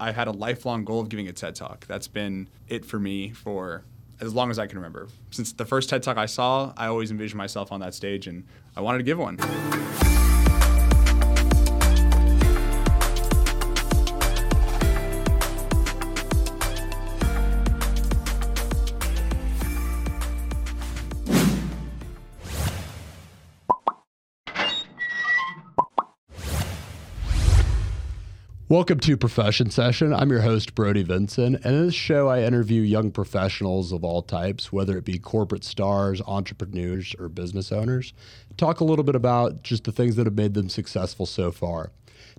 I had a lifelong goal of giving a TED Talk. That's been it for me for as long as I can remember. Since the first TED Talk I saw, I always envisioned myself on that stage and I wanted to give one. Welcome to Profession Session. I'm your host, Brody Vinson. And in this show, I interview young professionals of all types, whether it be corporate stars, entrepreneurs, or business owners. Talk a little bit about just the things that have made them successful so far.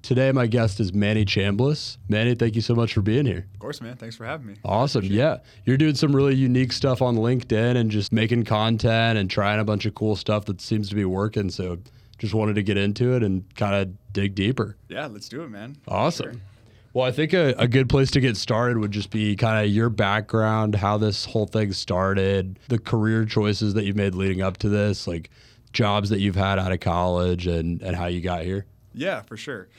Today, my guest is Manny Chambless. Manny, thank you so much for being here. Of course, man. Thanks for having me. Awesome. Yeah. You're doing some really unique stuff on LinkedIn and just making content and trying a bunch of cool stuff that seems to be working. So just wanted to get into it and kind of dig deeper. Yeah, let's do it, man. Awesome. Sure. Well, I think a, a, good place to get started would just be kind of your background, how this whole thing started, the career choices that you've made leading up to this, like jobs that you've had out of college and, and how you got here. Yeah, for sure.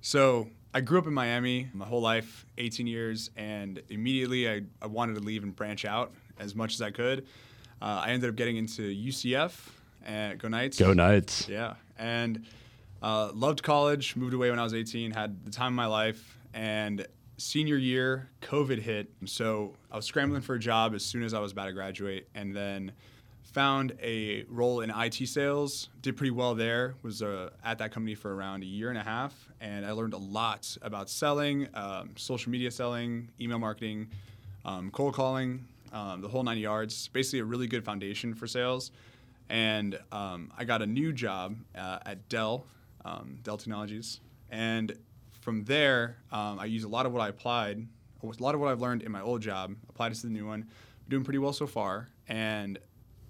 So I grew up in Miami my whole life, 18 years, and immediately I, I wanted to leave and branch out as much as I could. Uh, I ended up getting into UCF, and go Knights. Go Knights. Yeah, and uh, loved college. Moved away when I was 18. Had the time of my life. And senior year, COVID hit. So I was scrambling for a job as soon as I was about to graduate, and then found a role in IT sales. Did pretty well there. Was uh, at that company for around a year and a half, and I learned a lot about selling, um, social media selling, email marketing, um, cold calling, um, the whole nine yards. Basically, a really good foundation for sales and um, I got a new job uh, at Dell, um, Dell Technologies, and from there um, I used a lot of what I applied, a lot of what I've learned in my old job, applied it to the new one. I'm doing pretty well so far, and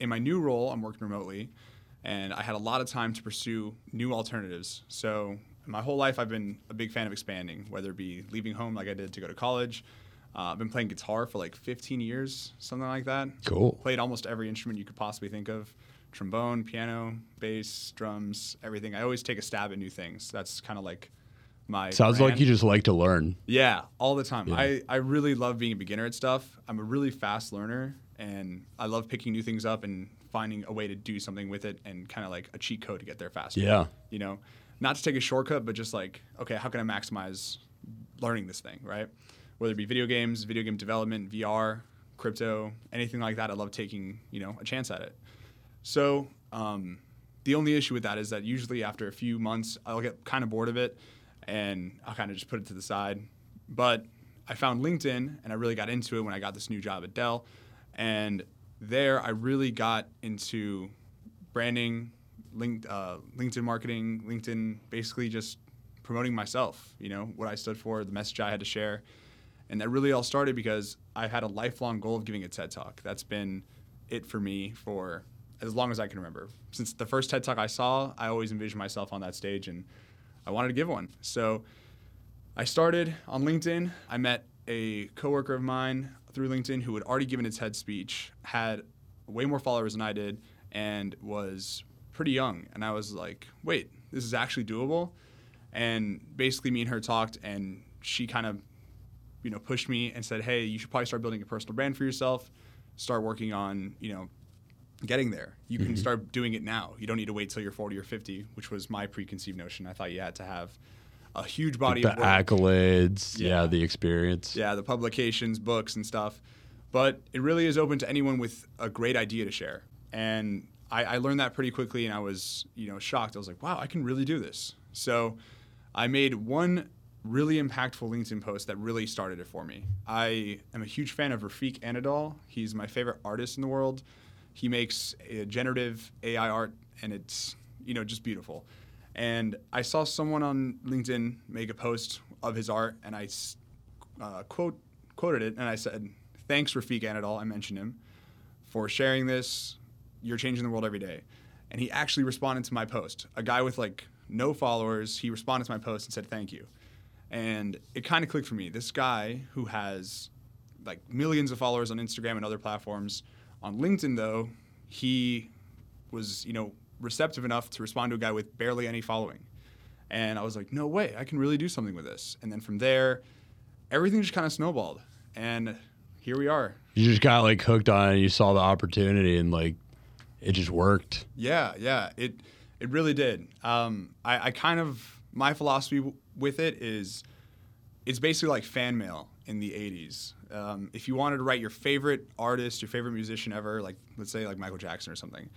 in my new role, I'm working remotely, and I had a lot of time to pursue new alternatives. So my whole life, I've been a big fan of expanding, whether it be leaving home like I did to go to college. Uh, I've been playing guitar for like 15 years, something like that. Cool. Played almost every instrument you could possibly think of trombone, piano, bass, drums, everything. I always take a stab at new things. That's kind of like my sounds brand. like you just like to learn. Yeah, all the time. Yeah. I I really love being a beginner at stuff. I'm a really fast learner, and I love picking new things up and finding a way to do something with it and kind of like a cheat code to get there faster. Yeah, you know, not to take a shortcut, but just like okay, how can I maximize learning this thing, right? Whether it be video games, video game development, VR, crypto, anything like that. I love taking you know a chance at it. So um, the only issue with that is that usually after a few months, I'll get kind of bored of it and I'll kind of just put it to the side. But I found LinkedIn and I really got into it when I got this new job at Dell. And there I really got into branding, link, uh, LinkedIn marketing, LinkedIn basically just promoting myself, you know, what I stood for, the message I had to share. And that really all started because I had a lifelong goal of giving a TED Talk. That's been it for me for as long as I can remember. Since the first TED Talk I saw, I always envisioned myself on that stage and I wanted to give one. So I started on LinkedIn. I met a coworker of mine through LinkedIn who had already given a TED speech, had way more followers than I did, and was pretty young. And I was like, wait, this is actually doable. And basically, me and her talked, and she kind of, you know, pushed me and said, hey, you should probably start building a personal brand for yourself. Start working on, you know, getting there. You can mm-hmm. start doing it now. You don't need to wait till you're 40 or 50, which was my preconceived notion. I thought you had to have a huge body the of work. accolades, yeah. yeah, the experience. Yeah, the publications, books and stuff. But it really is open to anyone with a great idea to share. And I, I learned that pretty quickly and I was, you know, shocked. I was like, wow, I can really do this. So I made one really impactful LinkedIn post that really started it for me. I am a huge fan of Refik Anadol. He's my favorite artist in the world. He makes generative AI art, and it's you know just beautiful. And I saw someone on LinkedIn make a post of his art, and I uh, quote quoted it, and I said, "Thanks, Refik Anadol." I mentioned him for sharing this. You're changing the world every day. And he actually responded to my post. A guy with like no followers, he responded to my post and said, "Thank you." And it kind of clicked for me. This guy who has like millions of followers on Instagram and other platforms on LinkedIn, though, he was, you know, receptive enough to respond to a guy with barely any following. And I was like, no way, I can really do something with this. And then from there, everything just kind of snowballed, and here we are. You just got like hooked on it. You saw the opportunity and like it just worked. Yeah, yeah, it it really did. Um, I, I kind of my philosophy w- with it is it's basically like fan mail in the 80s. Um, if you wanted to write your favorite artist, your favorite musician ever, like let's say like Michael Jackson or something,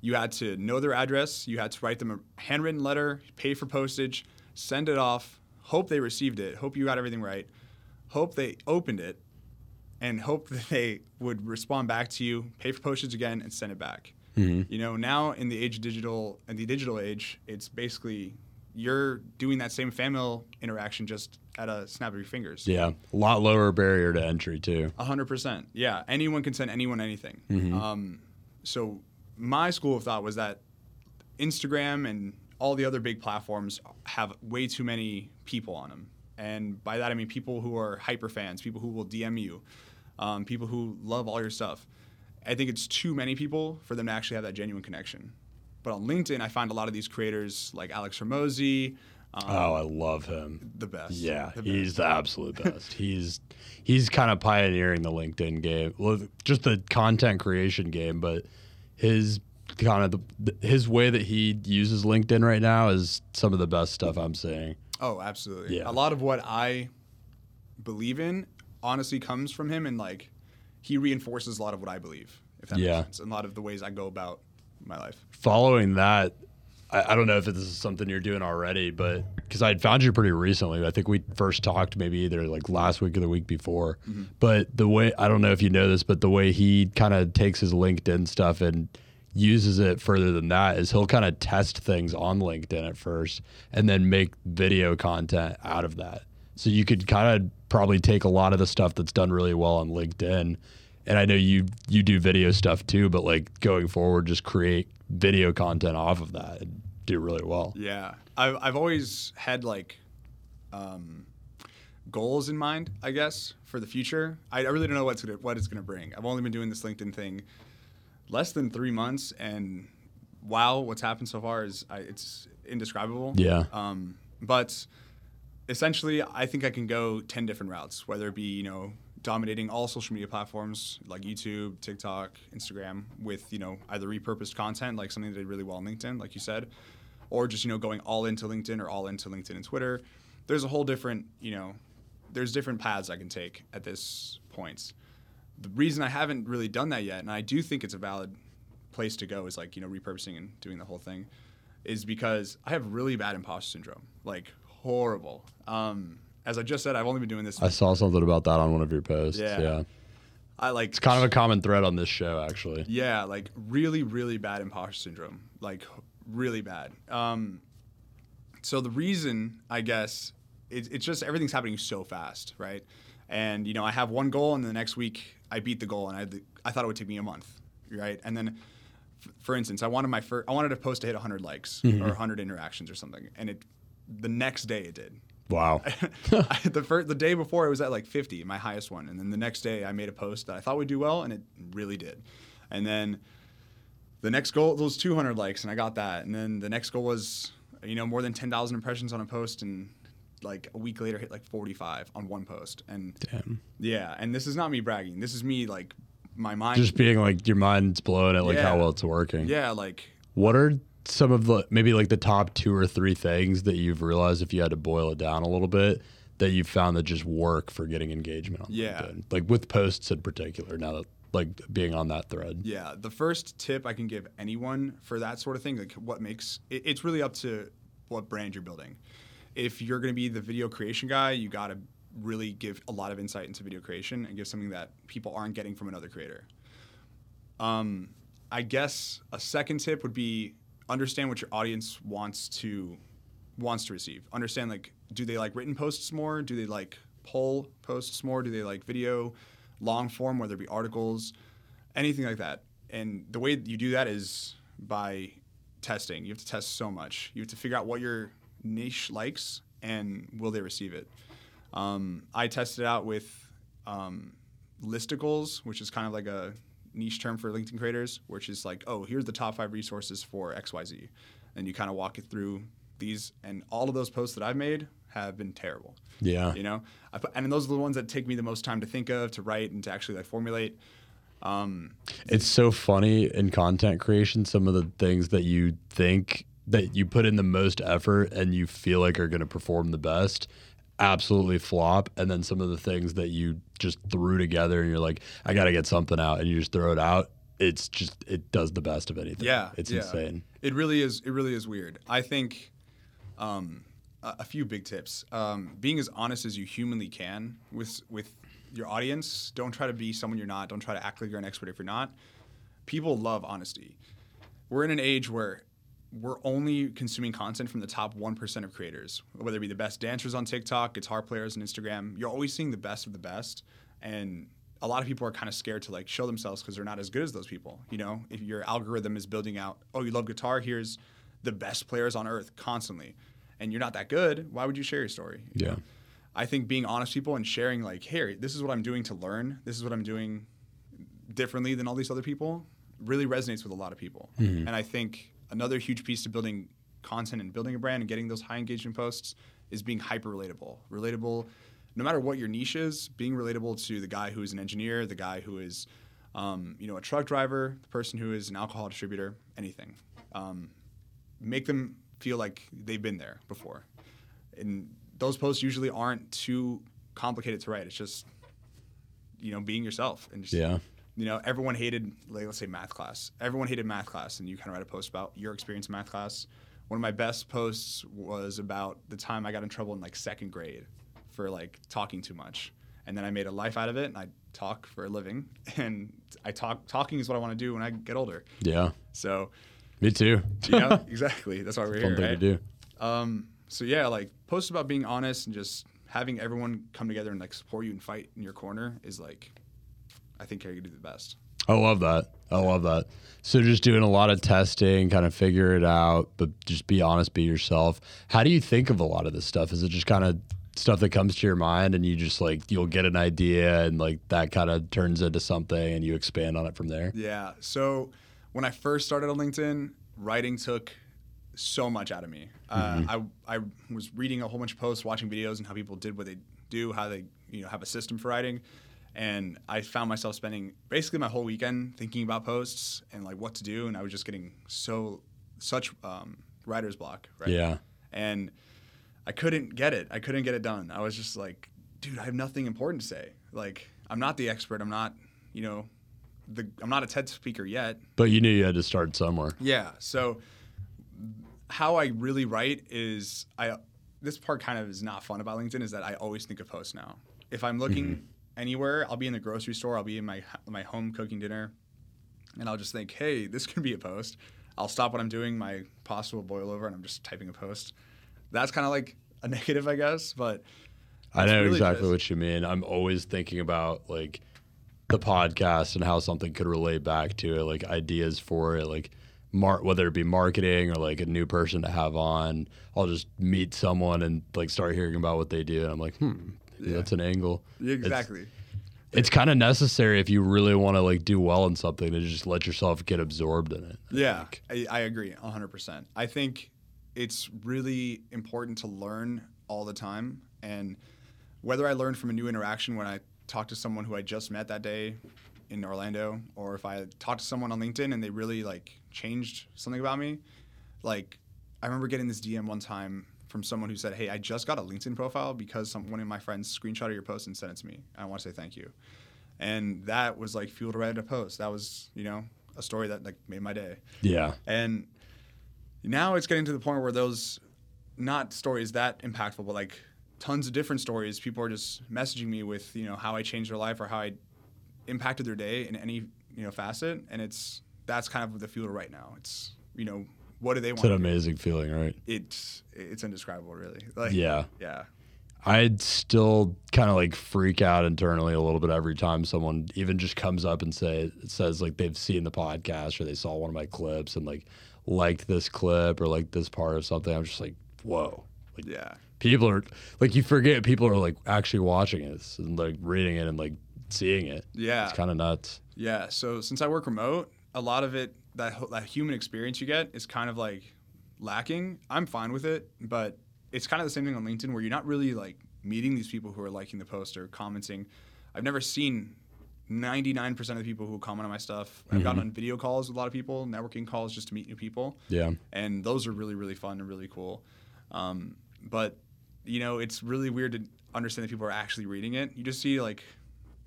you had to know their address, you had to write them a handwritten letter, pay for postage, send it off, hope they received it, hope you got everything right, hope they opened it, and hope that they would respond back to you, pay for postage again, and send it back. Mm-hmm. You know, now in the age of digital, in the digital age, it's basically you're doing that same fan mail interaction just at a snap of your fingers. Yeah, a lot lower barrier to entry too. A hundred percent. Yeah, anyone can send anyone anything. Mhm. Um, so my school of thought was that Instagram and all the other big platforms have way too many people on them, and by that I mean people who are hyper fans, people who will DM you, um, people who love all your stuff. I think it's too many people for them to actually have that genuine connection. But on LinkedIn, I find a lot of these creators like Alex Hormozi. Um, Oh, I love him. the best. Yeah, the he's the absolute best. he's he's kind of pioneering the LinkedIn game, well, just the content creation game. But his kind of the, his way that he uses LinkedIn right now is some of the best stuff I'm seeing. Oh, absolutely. Yeah. A lot of what I believe in honestly comes from him and like he reinforces a lot of what I believe, if that Yeah. makes sense. And a lot of the ways I go about my life. Following that, I, I don't know if this is something you're doing already, but because I found you pretty recently, I think we first talked maybe either like last week or the week before. Mm-hmm. But the way I don't know if you know this, but the way he kind of takes his LinkedIn stuff and uses it further than that is he'll kind of test things on LinkedIn at first and then make video content out of that. So you could kind of probably take a lot of the stuff that's done really well on LinkedIn. And I know you you do video stuff too, but like going forward, just create video content off of that and do really well. Yeah. I've, I've always had like um, goals in mind, I guess, for the future. I, I really don't know what's gonna, what it's going to bring. I've only been doing this LinkedIn thing less than three months. And wow, what's happened so far is I, it's indescribable. Yeah. Um, but essentially, I think I can go 10 different routes, whether it be, you know, dominating all social media platforms like YouTube, TikTok, Instagram with, you know, either repurposed content, like something that did really well on LinkedIn, like you said, or just, you know, going all into LinkedIn or all into LinkedIn and Twitter. There's a whole different, you know, there's different paths I can take at this point. The reason I haven't really done that yet, and I do think it's a valid place to go, is like, you know, repurposing and doing the whole thing, is because I have really bad imposter syndrome, like horrible. Um, as I just said, I've only been doing this. I saw something about that on one of your posts. Yeah. Yeah. I like It's kind of a common thread on this show, actually. Yeah, like really, really bad imposter syndrome. Like really bad. Um, so the reason, I guess, it, it's just everything's happening so fast, right? And you know, I have one goal, and the next week I beat the goal, and I the, I thought it would take me a month, right? And then, f- for instance, I wanted my first, I wanted a post to hit 100 likes or 100 interactions or something, and it the next day it did. Wow. I, the first, the day before it was at like 50, my highest one, and then the next day I made a post that I thought would do well, and it really did. And then the next goal was 200 likes, and I got that. And then the next goal was, you know, more than 10,000 impressions on a post, and like a week later hit like 45 on one post. And Damn. yeah, and this is not me bragging. This is me like my mind. Just being like your mind's blown at like how well it's working. yeah, like What are some of the maybe like the top two or three things that you've realized if you had to boil it down a little bit that you've found that just work for getting engagement on Yeah. LinkedIn? Like with posts in particular, now that like being on that thread. Yeah, the first tip I can give anyone for that sort of thing, like what makes it, it's really up to what brand you're building. If you're going to be the video creation guy, you got to really give a lot of insight into video creation and give something that people aren't getting from another creator. Um, I guess a second tip would be understand what your audience wants to wants to receive. Understand like do they like written posts more? Do they like poll posts more? Do they like video, long form, whether it be articles, anything like that? And the way you do that is by testing. You have to test so much. You have to figure out what your niche likes and will they receive it. Um, I tested out with um, listicles, which is kind of like a niche term for LinkedIn creators, which is like, oh, here's the top five resources for XYZ. And you kind of walk it through these, and all of those posts that I've made have been terrible. Yeah. You know, I put, and those are the ones that take me the most time to think of, to write, and to actually like formulate. Um, It's so funny in content creation, some of the things that you think that you put in the most effort and you feel like are going to perform the best absolutely flop. And then some of the things that you just threw together and you're like, I got to get something out and you just throw it out. It's just, it does the best of anything. Yeah, It's yeah. insane. It really is. It really is weird. I think um, a, a few big tips: um, being as honest as you humanly can with with your audience. Don't try to be someone you're not. Don't try to act like you're an expert if you're not. People love honesty. We're in an age where we're only consuming content from the top 1% of creators, whether it be the best dancers on TikTok, guitar players on Instagram. You're always seeing the best of the best. And a lot of people are kind of scared to like show themselves because they're not as good as those people. You know, if your algorithm is building out, oh, you love guitar, here's the best players on earth constantly. And you're not that good, why would you share your story? You Yeah. know? I think being honest people and sharing like, hey, this is what I'm doing to learn. This is what I'm doing differently than all these other people really resonates with a lot of people. Mm-hmm. And I think another huge piece to building content and building a brand and getting those high engagement posts is being hyper relatable. Relatable, no matter what your niche is, being relatable to the guy who is an engineer, the guy who is, um, you know, a truck driver, the person who is an alcohol distributor, anything. Um, make them feel like they've been there before. And those posts usually aren't too complicated to write. It's just, you know, being yourself and just Yeah. You know, everyone hated, like, let's say math class. Everyone hated math class, and you kind of write a post about your experience in math class. One of my best posts was about the time I got in trouble in like second grade for like talking too much, and then I made a life out of it, and I talk for a living, and I talk. Talking is what I want to do when I get older. Yeah. So, Me too. know, exactly. That's why we're Fun here, thing right? to do. Um, so yeah, like posts about being honest and just having everyone come together and like support you and fight in your corner is like, I think how you do the best. I love that. I love that. So just doing a lot of testing, kind of figure it out, but just be honest, be yourself. How do you think of a lot of this stuff? Is it just kind of stuff that comes to your mind and you just like you'll get an idea and like that kind of turns into something and you expand on it from there? Yeah. So when I first started on LinkedIn, writing took so much out of me. Uh, I, I was reading a whole bunch of posts, watching videos, and how people did what they do, how they you know have a system for writing, and I found myself spending basically my whole weekend thinking about posts and like what to do, and I was just getting so such um, writer's block. Right? Yeah. and I couldn't get it. I couldn't get it done. I was just like, dude, I have nothing important to say. Like, I'm not the expert. I'm not, you know, the I'm not a TED speaker yet. But you knew you had to start somewhere. Yeah. So how I really write is I this part kind of is not fun about LinkedIn is that I always think of posts now. If I'm looking anywhere, I'll be in the grocery store, I'll be in my my home cooking dinner, and I'll just think, hey, this could be a post. I'll stop what I'm doing, my pasta will boil over, and I'm just typing a post. That's kind of like a negative, I guess, but I know really exactly just- what you mean. I'm always thinking about like the podcast and how something could relate back to it, like ideas for it, like mar- whether it be marketing or like a new person to have on. I'll just meet someone and like start hearing about what they do, and I'm like, hmm, Yeah. that's an angle. exactly. It's kind of necessary if you really want to like do well in something to just let yourself get absorbed in it. I Yeah, think. I, I agree 100%. I think it's really important to learn all the time. And whether I learn from a new interaction when I talk to someone who I just met that day in Orlando, or if I talk to someone on LinkedIn and they really like changed something about me, like I remember getting this DM one time from someone who said, "Hey, I just got a LinkedIn profile because some, one of my friends screenshotted your post and sent it to me. I want to say thank you." And that was like fuel to write a post. That was, you know, a story that like made my day. Yeah. And now it's getting to the point where those not stories that impactful, but like tons of different stories. People are just messaging me with you know how I changed their life or how I impacted their day in any you know facet, and it's that's kind of the fuel right now. It's you know what do they want? It's an amazing feeling, right? It's it's indescribable, really. Like Yeah. yeah, I'd still kind of like freak out internally a little bit every time someone even just comes up and say says like they've seen the podcast or they saw one of my clips and like liked this clip or like this part of something. I'm just like, whoa. Like yeah, people are like you forget people are like actually watching this and like reading it and like seeing it. yeah. It's kind of nuts. Yeah. So since I work remote, a lot of it that that human experience you get is kind of like lacking. I'm fine with it, but it's kind of the same thing on LinkedIn where you're not really like meeting these people who are liking the post or commenting. I've never seen 99% of the people who comment on my stuff. I've gotten on video calls with a lot of people, networking calls just to meet new people. Yeah. And those are really, really fun and really cool. Um, but, you know, it's really weird to understand that people are actually reading it. You just see like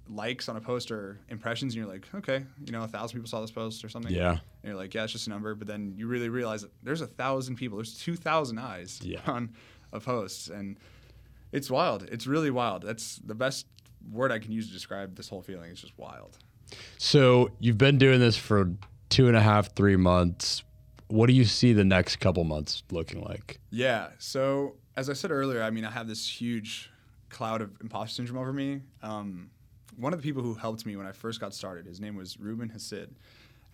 likes on a post or impressions, and you're like, okay, you know, a thousand people saw this post or something. Yeah. And you're like, yeah, it's just a number. But then you really realize that there's a thousand people, there's 2,000 eyes Yeah. on a post. And it's wild. It's really wild. That's the best word I can use to describe this whole feeling. It's just wild. So you've been doing this for two and a half, three months. What do you see the next couple months looking like? Yeah. So as I said earlier, I mean, I have this huge cloud of imposter syndrome over me. Um, one of the people who helped me when I first got started, his name was Ruben Hassid,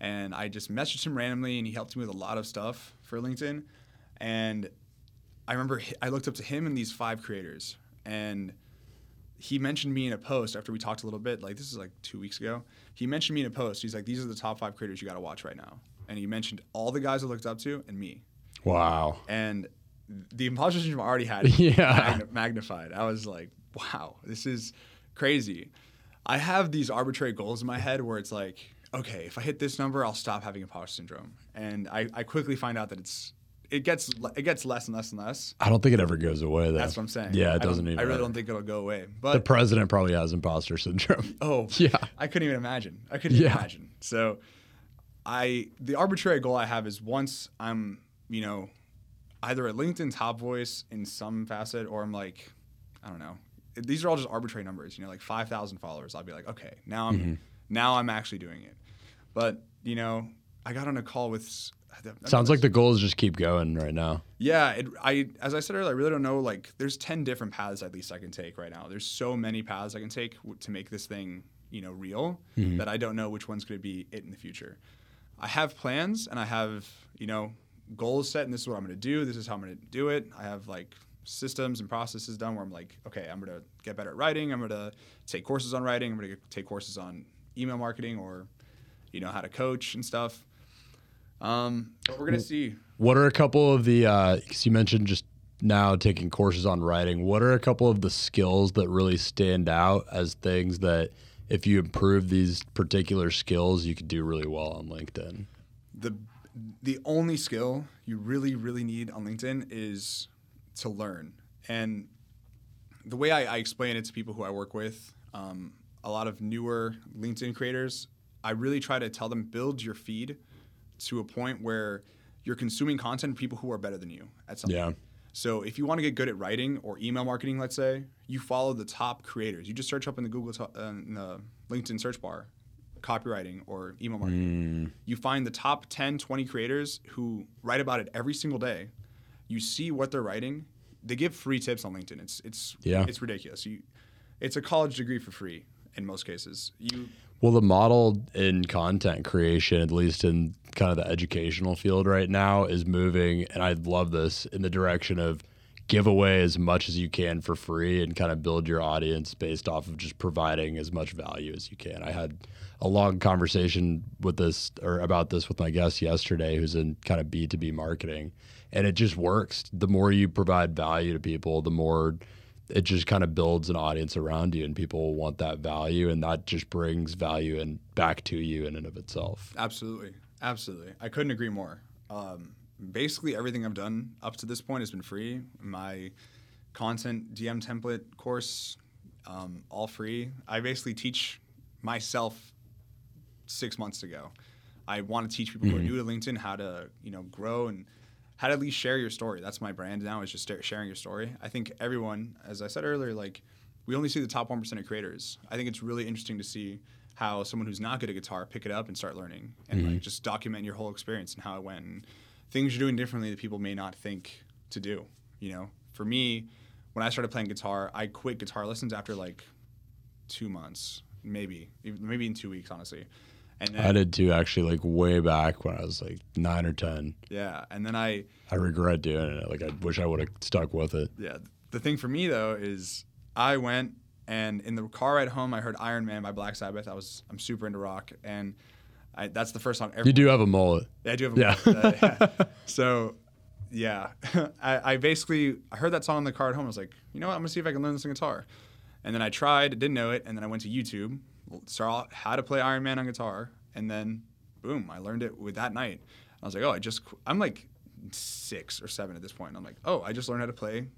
and I just messaged him randomly, and he helped me with a lot of stuff for LinkedIn. And I remember I looked up to him and these five creators, and he mentioned me in a post after we talked a little bit. Like this is like two weeks ago. He mentioned me in a post. He's like, "These are the top five creators you got to watch right now," and he mentioned all the guys I looked up to and me Wow. and the imposter syndrome I already had Yeah. magnified. I was like, wow, this is crazy. I have these arbitrary goals in my head where it's like, okay, if I hit this number, I'll stop having imposter syndrome, and I, I quickly find out that it's it gets it gets less and less and less. I don't think it ever goes away though. That's what I'm saying. Yeah, it doesn't either. I really don't think it'll go away. But the president probably has imposter syndrome. Oh, Yeah. I couldn't even imagine. I couldn't even Yeah. imagine. So, I the arbitrary goal I have is once I'm, you know, either a LinkedIn top voice in some facet, or I'm like, I don't know. These are all just arbitrary numbers. You know, like five thousand followers. I'll be like, okay, now I'm Mm-hmm. now I'm actually doing it. But you know, I got on a call with. Sounds like the goal is just keep going right now. yeah, it, I as I said earlier, I really don't know. Like, there's ten different paths at least I can take right now. There's so many paths I can take w- to make this thing, you know, real that I don't know which one's going to be it in the future. I have plans and I have you know goals set, and this is what I'm going to do. This is how I'm going to do it. I have like systems and processes done where I'm like, okay, I'm to get better at writing. I'm to take courses on writing. I'm to take courses on email marketing or you know how to coach and stuff. Um, but we're gonna see. What are a couple of the? Because you mentioned just now taking courses on writing. What are a couple of the skills that really stand out as things that, if you improve these particular skills, you could do really well on LinkedIn? the the only skill you really really need on LinkedIn is to learn. And the way I, I explain it to people who I work with, um, a lot of newer LinkedIn creators, I really try to tell them build your feed to a point where you're consuming content from people who are better than you at something. Yeah. So if you want to get good at writing or email marketing, let's say, you follow the top creators. You just search up in the Google, to- uh, in the LinkedIn search bar, copywriting or email marketing. You find the top 10, 20 creators who write about it every single day. You see what they're writing. They give free tips on LinkedIn. It's it's Yeah. it's ridiculous. You, it's a college degree for free in most cases. You Well, the model in content creation, at least in kind of the educational field right now, is moving, and I love this in the direction of give away as much as you can for free and kind of build your audience based off of just providing as much value as you can. I had a long conversation with this or about this with my guest yesterday who's in kind of B2B marketing and it just works. The more you provide value to people, the more it just kind of builds an audience around you and people want that value and that just brings value and back to you in and of itself. Absolutely, absolutely. I couldn't agree more. Um, basically, everything I've done up to this point has been free. My content DM template course, um, all free. I basically teach myself six months ago. I want to teach people who are new to LinkedIn how to, you know, grow and how to at least share your story. That's my brand now is just sharing your story. I think everyone, as I said earlier, like we only see the top one percent of creators. I think it's really interesting to see how someone who's not good at guitar pick it up and start learning and like mm-hmm. just document your whole experience and how it went and things you're doing differently that people may not think to do. You know, for me, when I started playing guitar, I quit guitar lessons after like two months, maybe, maybe in two weeks, honestly. And then, I did too, actually, like way back when I was like nine or 10. yeah, and then I I regret doing it. Like, I wish I would have stuck with it. Yeah. The thing for me though is I went and in the car ride home I heard Iron Man by Black Sabbath. I was I'm super into rock and I, that's the first song ever. You do have a mullet. Yeah, I do have a Yeah. mullet, uh, yeah. So yeah, I, I basically I heard that song in the car at home. I was like, you know what? I'm gonna see if I can learn this guitar. And then I tried, didn't know it, and then I went to YouTube, saw how to play Iron Man on guitar, and then boom, I learned it with that night. I was like, oh, I just I'm like six or seven at this point. And I'm like, oh, I just learned how to play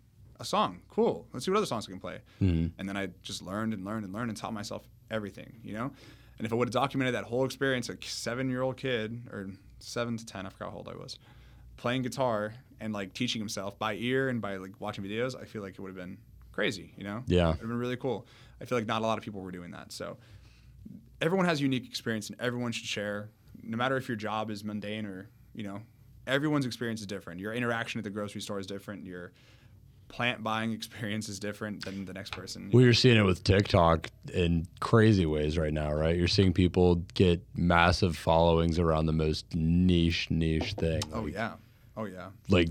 a song. Cool. Let's see what other songs I can play. Mm-hmm. And then I just learned and learned and learned and taught myself everything, you know? And if I would have documented that whole experience, a seven year old kid, or seven to 10, I forgot how old I was, playing guitar and like teaching himself by ear and by like watching videos, I feel like it would have been crazy, you know? Yeah. It would have been really cool. I feel like not a lot of people were doing that. So everyone has unique experience and everyone should share, no matter if your job is mundane or, you know, everyone's experience is different. Your interaction at the grocery store is different. Your plant buying experience is different than the next person. Well, you're seeing it with TikTok in crazy ways right now, right? You're seeing people get massive followings around the most niche, niche thing. Oh yeah, oh yeah. Like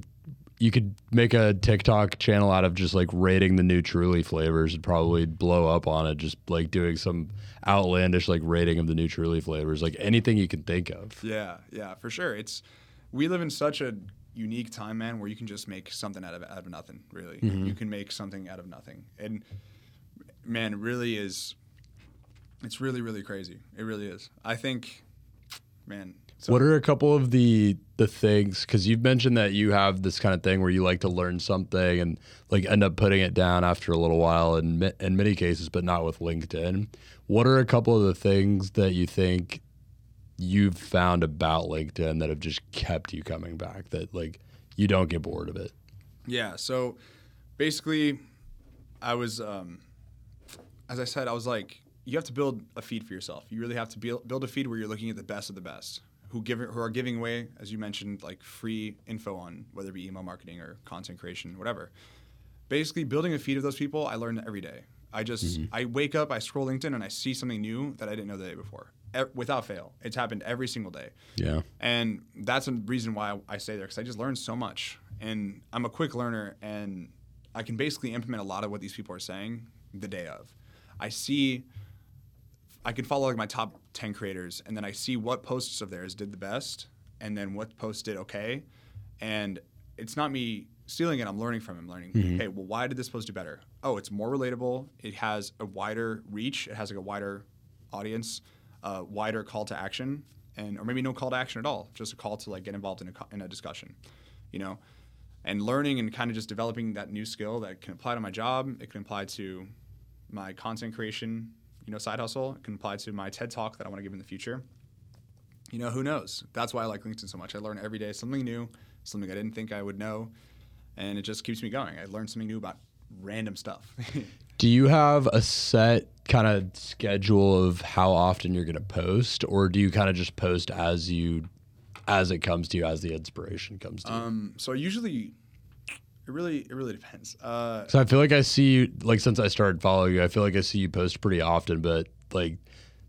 you could make a TikTok channel out of just like rating the new Truly flavors and probably blow up on it. Just like doing some outlandish like rating of the new Truly flavors, like anything you can think of. Yeah, yeah, for sure. It's we live in such a unique time, man, where you can just make something out of out of nothing. Really, mm-hmm. you can make something out of nothing, and man, it really is. It's really, really crazy. It really is. I think, man. So, what are a couple of the the things? Because you've mentioned that you have this kind of thing where you like to learn something and like end up putting it down after a little while, in in many cases, but not with LinkedIn. What are a couple of the things that you think you've found about LinkedIn that have just kept you coming back? That like you don't get bored of it. Yeah. So basically, I was, um, as I said, I was like, you have to build a feed for yourself. You really have to build build a feed where you're looking at the best of the best, who give who are giving away, as you mentioned, like free info on whether it be email marketing or content creation, whatever. Basically, building a feed of those people, I learn every day. I just mm-hmm. I wake up, I scroll LinkedIn, and I see something new that I didn't know the day before, e- without fail. It's happened every single day. Yeah. And that's a reason why I stay there because I just learn so much. And I'm a quick learner and I can basically implement a lot of what these people are saying the day of. I see, I can follow like my top 10 creators and then I see what posts of theirs did the best and then what posts did okay. And it's not me stealing it, I'm learning from him, learning, mm-hmm. hey, well, why did this post do better? Oh, it's more relatable. It has a wider reach, it has like a wider audience, a wider call to action, and or maybe no call to action at all, just a call to like get involved in a, in a discussion, you know, and learning and kind of just developing that new skill that can apply to my job. It can apply to my content creation, you know, side hustle. It can apply to my TED talk that I want to give in the future. You know, who knows? That's why I like LinkedIn so much. I learn every day something new, something I didn't think I would know, and it just keeps me going. I learn something new about random stuff. Do you have a set kind of schedule of how often you're going to post, or do you kind of just post as you, as it comes to you, as the inspiration comes to you? um, so I usually, it really, it really depends. Uh, So I feel like I see you, like since I started following you, I feel like I see you post pretty often, but like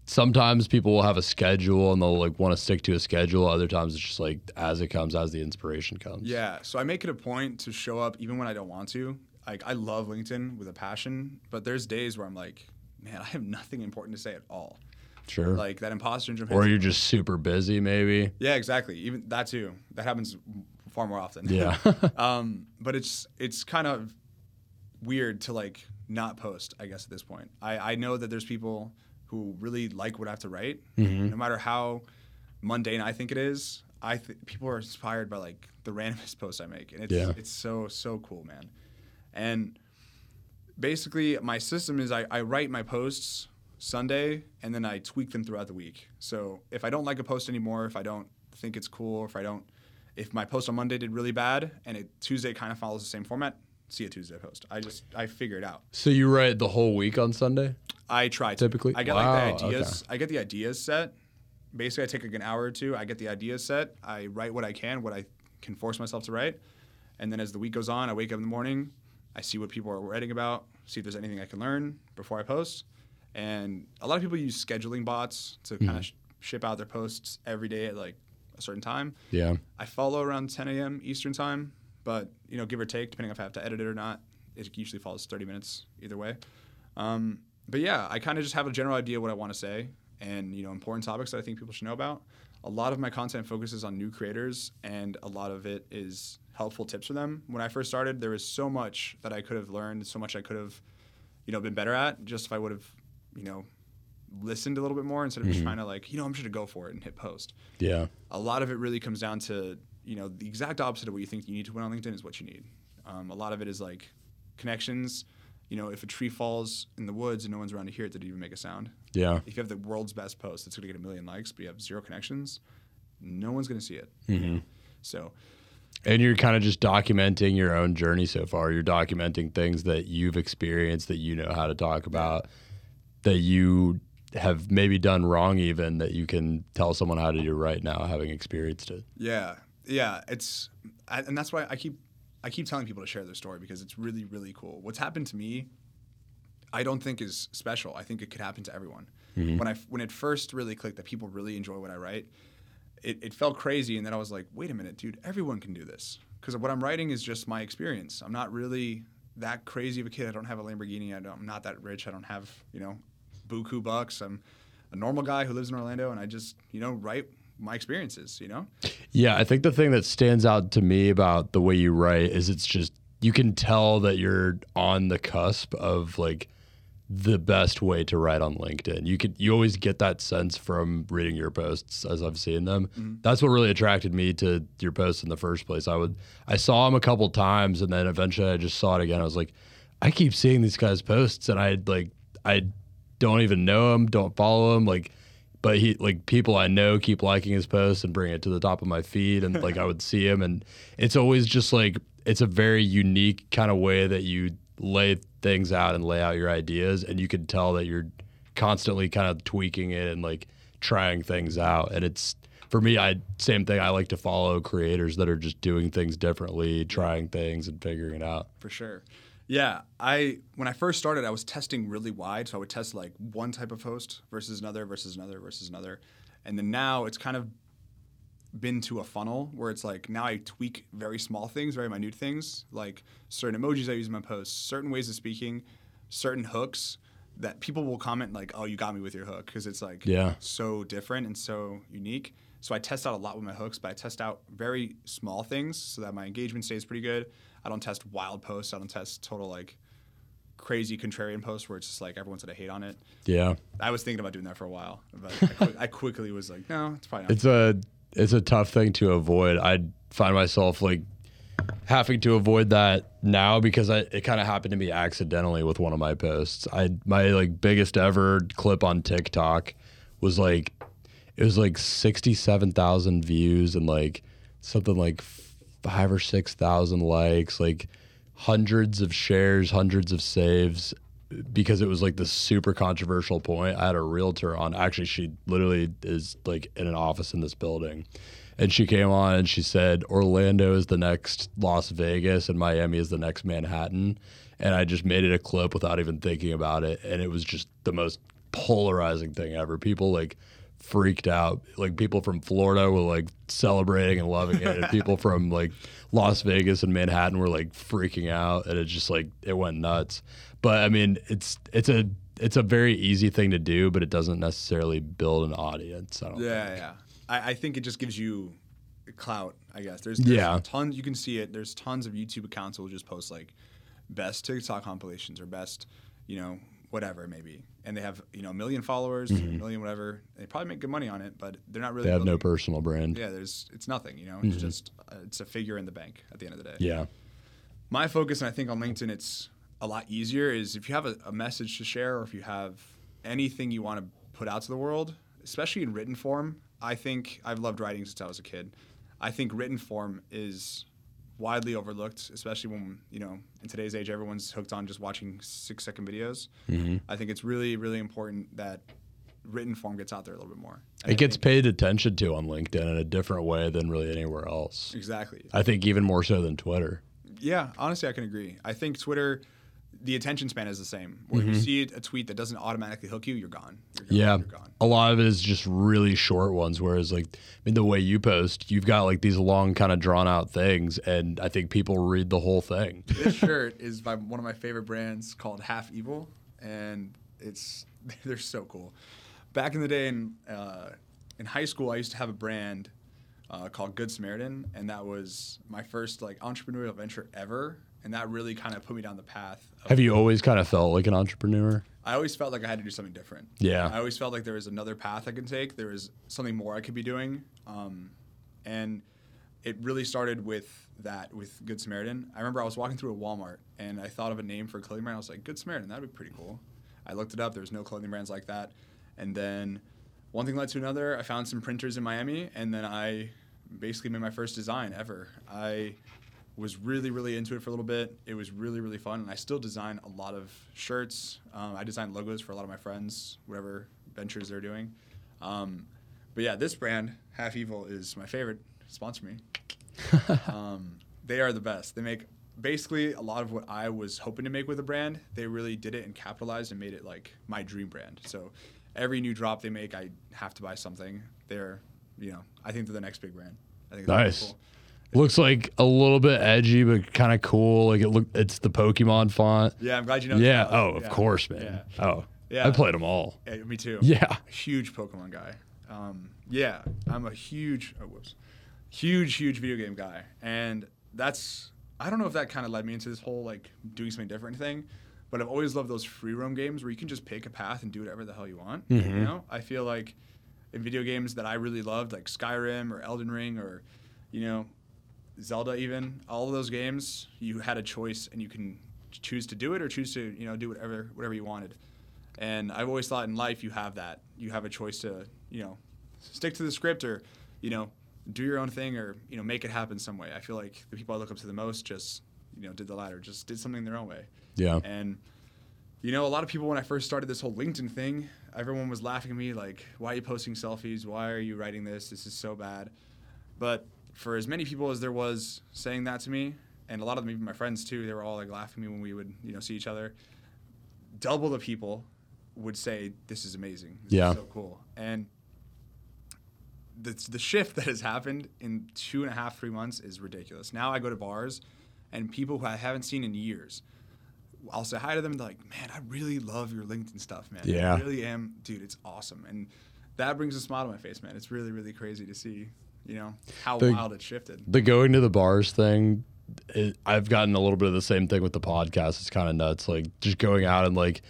sometimes people will have a schedule and they'll like want to stick to a schedule. Other times it's just like as it comes, as the inspiration comes. Yeah, so I make it a point to show up even when I don't want to. Like I love LinkedIn with a passion, but there's days where I'm like, man, I have nothing important to say at all. Sure. Like that imposter syndrome. or you're just super busy, maybe. yeah, exactly. Even that too. That happens far more often. Yeah. um, but it's it's kind of weird to like not post. I guess at this point, I I know that there's people who really like what I have to write, Mm-hmm. no matter how mundane I think it is. I th- people are inspired by like the randomest posts I make, and it's Yeah. it's so so cool, man. And basically, my system is I, I write my posts Sunday and then I tweak them throughout the week. So if I don't like a post anymore, if I don't think it's cool, if I don't, if my post on Monday did really bad and it Tuesday kind of follows the same format, see a Tuesday post. I just I figure it out. so you write the whole week on Sunday? I try to. Typically? I get Wow, like the ideas. I get the ideas set. Basically, I take like an hour or two. I get the ideas set. I write what I can, what I can force myself to write, and then as the week goes on, I wake up in the morning. I see what people are writing about. See if there's anything I can learn before I post. And a lot of people use scheduling bots to hmm. kind of sh- ship out their posts every day at like a certain time. Yeah. I follow around 10 a.m. Eastern time, but you know, give or take, depending if I have to edit it or not, it usually follows 30 minutes either way. Um, but yeah, I kind of just have a general idea what I want to say, and you know, important topics that I think people should know about. a lot of my content focuses on new creators, and a lot of it is helpful tips for them. When I first started, there was so much that I could have learned, so much I could have, you know, been better at. Just if I would have, you know, listened a little bit more instead of just trying to like, you know, I'm just gonna go for it and hit post. Yeah. A lot of it really comes down to, you know, the exact opposite of what you think you need to win on LinkedIn is what you need. Um, a lot of it is like connections. You know, if a tree falls in the woods and no one's around to hear it, did it even make a sound? Yeah. If you have the world's best post it's going to get a million likes, but you have zero connections, no one's going to see it. Mm-hmm. So, And you're kind of just documenting your own journey so far. You're documenting things that you've experienced that you know how to talk about, that you have maybe done wrong, even that you can tell someone how to do right now, having experienced it. yeah, yeah, it's, I, and that's why I keep, I keep telling people to share their story because it's really, really cool. What's happened to me, I don't think is special. I think it could happen to everyone. Mm-hmm. When I, when it first really clicked that people really enjoy what I write, it, it felt crazy. And then I was like, wait a minute, dude, everyone can do this. Because what I'm writing is just my experience. I'm not really that crazy of a kid. I don't have a Lamborghini. I don't, I'm not that rich. I don't have, you know, buku bucks. I'm a normal guy who lives in Orlando and I just, you know, write my experiences, you know? Yeah, I think the thing that stands out to me about the way you write is it's just you can tell that you're on the cusp of like the best way to write on LinkedIn. You could you always get that sense from reading your posts as I've seen them. Mm-hmm. That's what really attracted me to your posts in the first place. I would I saw them a couple times and then eventually I just saw it again. I was like, I keep seeing these guys' posts and I like I don't even know him, don't follow him like but he like people I know keep liking his posts and bring it to the top of my feed and like I would see him. And it's always just like it's a very unique kind of way that you lay things out and lay out your ideas and you can tell that you're constantly kind of tweaking it and like trying things out. And it's for me I same thing I like to follow creators that are just doing things differently trying things and figuring it out. For sure. Yeah, I when I first started, I was testing really wide. So I would test like one type of post versus another versus another versus another, and then now it's kind of been to a funnel where it's like now I tweak very small things, very minute things, like certain emojis I use in my posts, certain ways of speaking, certain hooks that people will comment like, "Oh, you got me with your hook," because it's like Yeah. so different and so unique. So I test out a lot with my hooks, but I test out very small things so that my engagement stays pretty good. I don't test wild posts. I don't test total like crazy contrarian posts where it's just like everyone's gonna hate on it. yeah I was thinking about doing that for a while, but I, quick, I quickly was like, no, it's probably not. it's a it's a tough thing to avoid. I find myself like having to avoid that now because I, it kind of happened to me accidentally with one of my posts. I my like biggest ever clip on TikTok was like it was like sixty seven thousand views and like something like five or six thousand likes, like hundreds of shares, hundreds of saves because it was like this super controversial point. I had a realtor on. Actually, she literally is like in an office in this building. And she came on and she said, Orlando is the next Las Vegas and Miami is the next Manhattan. And I just made it a clip without even thinking about it. And it was just the most polarizing thing ever. People like freaked out. Like people from Florida were like celebrating and loving it. And people from like Las Vegas and Manhattan were like freaking out. And it just like it went nuts. But I mean, it's it's a it's a very easy thing to do, but it doesn't necessarily build an audience. I don't yeah, yeah. I, I think it just gives you clout. I guess there's, there's Yeah. tons. You can see it. There's tons of YouTube accounts who will just post like best TikTok compilations or best, you know, whatever it may be, and they have you know a million followers, a million whatever. They probably make good money on it, but they're not really. Mm-hmm. They have no personal brand. Yeah, there's it's nothing. You know, it's just uh, it's a figure in the bank at the end of the day. Yeah. my focus, and I think on LinkedIn, it's a lot easier. Is if you have a, a message to share, or if you have anything you want to put out to the world, especially in written form. I think I've loved writing since I was a kid. I think written form is widely overlooked, especially when you know in today's age everyone's hooked on just watching six second videos. Mm-hmm. I think it's really really important that written form gets out there a little bit more. And It gets paid attention to on LinkedIn in a different way than really anywhere else. exactly. I think even more so than Twitter. Yeah, honestly, I can agree. I think Twitter, the attention span is the same. Where if you see a tweet that doesn't automatically hook you, you're gone. You're gone. Yeah. You're gone. A lot of it is just really short ones, whereas like I mean the way you post, you've got like these long kind of drawn out things and I think people read the whole thing. This shirt is by one of my favorite brands called Half Evil, and it's they're so cool. Back in the day, in uh, in high school, I used to have a brand uh, called Good Samaritan, and that was my first like entrepreneurial venture ever, and that really kind of put me down the path. Of, Have you always kind of felt like an entrepreneur? I always felt like I had to do something different. Yeah. I always felt like there was another path I could take. There was something more I could be doing, um, and it really started with that with Good Samaritan. I remember I was walking through a Walmart and I thought of a name for a clothing brand. I was like, Good Samaritan, that'd be pretty cool. I looked it up. There was no clothing brands like that, and then one thing led to another. I found some printers in Miami, and then I basically made my first design ever. I was really, really into it for a little bit. It was really, really fun, and I still design a lot of shirts. Um, I design logos for a lot of my friends, whatever ventures they're doing. Um, but yeah, this brand, Half Evil, is my favorite. Sponsor me. um, they are the best. They make basically a lot of what I was hoping to make with a brand. They really did it and capitalized and made it like my dream brand. So every new drop they make, I have to buy something. They're, you know, I think they're the next big brand. I think Nice. cool. Looks like a little bit edgy, but kind of cool. Like it look, it's the Pokemon font. Yeah, I'm glad you know. Yeah. that. Oh, of Yeah. course, man. Yeah. Oh, Yeah. I played them all. Yeah, me too. Yeah. Huge Pokemon guy. Um, yeah, I'm a huge, oh, whoops, huge, huge video game guy, and that's I don't know if that kind of led me into this whole like doing something different thing, but I've always loved those free roam games where you can just pick a path and do whatever the hell you want. You know, I feel like in video games that I really loved, like Skyrim or Elden Ring or, you know, Zelda even, all of those games, you had a choice and you can choose to do it or choose to, you know, do whatever whatever you wanted. And I've always thought in life you have that. You have a choice to, you know, stick to the script or, you know, do your own thing or, you know, make it happen some way. I feel like the people I look up to the most just, you know, did the latter, just did something their own way. Yeah. And you know, a lot of people when I first started this whole LinkedIn thing, everyone was laughing at me like, "Why are you posting selfies? Why are you writing this? This is so bad." But for as many people as there was saying that to me, and a lot of them, even my friends too, they were all like laughing at me when we would, you know, see each other. Double the people would say, "This is amazing. This Yeah. is so cool." And the the shift that has happened in two and a half, three months is ridiculous. Now I go to bars, and people who I haven't seen in years. I'll say hi to them and they're like, man, I really love your LinkedIn stuff, man. Yeah. I really am, dude. It's awesome. And that brings a smile to my face, man. It's really, really crazy to see, you know, how The- wild it shifted. The going to the bars thing, it, I've gotten a little bit of the same thing with the podcast. It's kind of nuts. Like just going out and like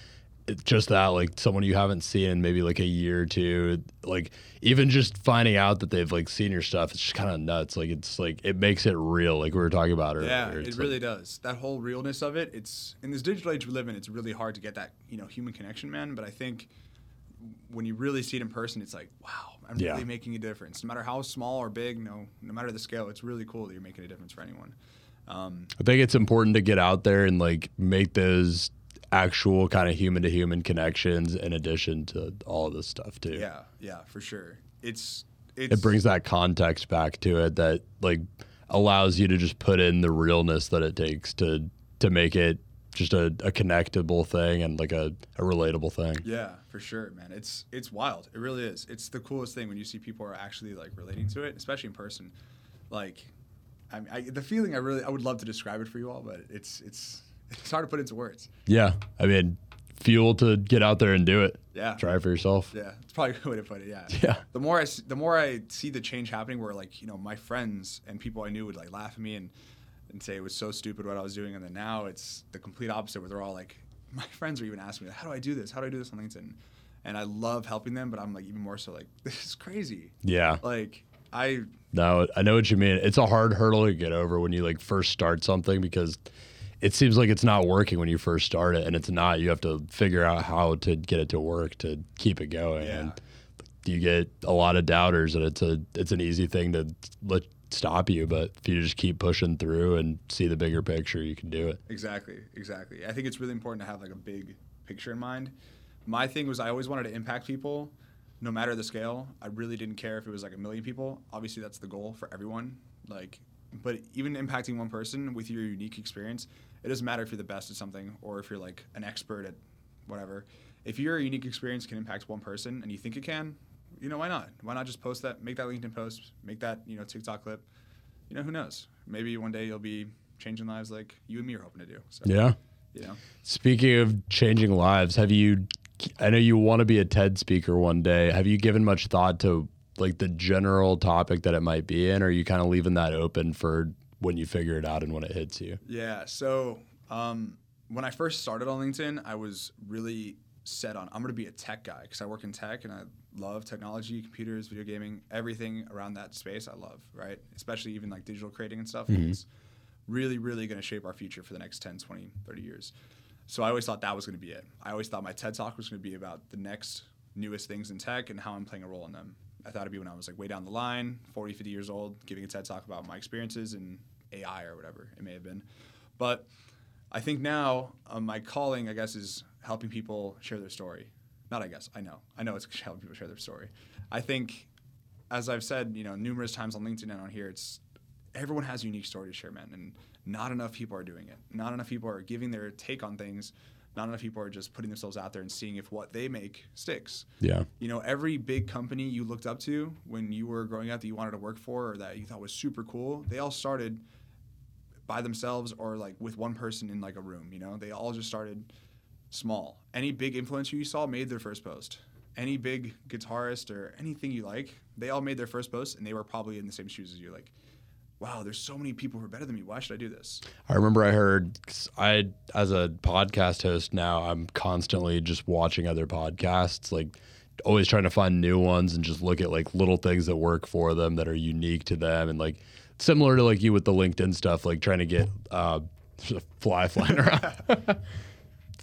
it, just that, like someone you haven't seen in maybe like a year or two, like even just finding out that they've like seen your stuff, it's just kind of nuts. Like it's like it makes it real, like we were talking about earlier. Yeah, It's it like- really does. That whole realness of it, it's in this digital age we live in, it's really hard to get that, you know, human connection, man. But I think when you really see it in person, it's like, wow, I'm Yeah. really making a difference. No matter how small or big, no, no matter the scale, it's really cool that you're making a difference for anyone. Um, I think it's important to get out there and like make those actual kind of human to human connections in addition to all of this stuff too. yeah, yeah, for sure. It's it's It brings that context back to it that like allows you to just put in the realness that it takes to to make it just a, a connectable thing and like a, a relatable thing. Yeah, for sure, man. It's it's wild. It really is. It's the coolest thing when you see people are actually like relating to it, especially in person. Like, I, mean, I the feeling I really I would love to describe it for you all, but it's it's it's hard to put into words. Yeah. I mean, fuel to get out there and do it. Yeah. Try it for yourself. Yeah, it's probably a good way to put it. Yeah. Yeah. The more I the more I see the change happening, where like you know my friends and people I knew would like laugh at me and and say it was so stupid what I was doing, and then now it's the complete opposite, where they're all like, my friends are even asking me, how do I do this? How do I do this on LinkedIn? And I love helping them, but I'm like even more so like this is crazy. Yeah. Like I No, I know what you mean. It's a hard hurdle to get over when you like first start something because it seems like it's not working when you first start it and it's not. You have to figure out how to get it to work to keep it going. Yeah. And you get a lot of doubters and it's a it's an easy thing to let stop you, but if you just keep pushing through and see the bigger picture, you can do it. Exactly, exactly. I think it's really important to have like a big picture in mind. My thing was I always wanted to impact people, no matter the scale. I really didn't care if it was like a million people. Obviously, that's the goal for everyone. Like, but even impacting one person with your unique experience, it doesn't matter if you're the best at something or if you're like an expert at whatever. If your unique experience can impact one person and you think it can, you know why not? Why not just post that, make that LinkedIn post, make that you know TikTok clip. You know who knows? Maybe one day you'll be changing lives like you and me are hoping to do. So, Yeah. you know. Speaking of changing lives, have you? I know you want to be a TED speaker one day. Have you given much thought to like the general topic that it might be in, or are you kind of leaving that open for when you figure it out and when it hits you? Yeah. So um, when I first started on LinkedIn, I was really set on I'm going to be a tech guy because I work in tech and I love technology, computers, video gaming, everything around that space. I love right, especially even like digital creating and stuff. Mm-hmm. It's really, really going to shape our future for the next 10, 20, 30 years. So I always thought that was going to be it. I always thought my TED talk was going to be about the next newest things in tech and how I'm playing a role in them. I thought it'd be when I was like way down the line, 40, 50 years old, giving a TED talk about my experiences in AI or whatever it may have been. But I think now um, my calling, I guess, is helping people share their story. Not, I guess, I know. I know it's helping people share their story. I think, as I've said, you know, numerous times on LinkedIn and on here, it's everyone has a unique story to share, man, and not enough people are doing it. Not enough people are giving their take on things. Not enough people are just putting themselves out there and seeing if what they make sticks. Yeah. You know, every big company you looked up to when you were growing up that you wanted to work for or that you thought was super cool, they all started by themselves or like with one person in like a room, you know? They all just started small. Any big influencer you saw made their first post. Any big guitarist or anything you like, they all made their first post and they were probably in the same shoes as you like wow, there's so many people who are better than me. Why should I do this? I remember I heard I as a podcast host now I'm constantly just watching other podcasts like always trying to find new ones and just look at like little things that work for them that are unique to them and like similar to like you with the LinkedIn stuff like trying to get uh fly flying around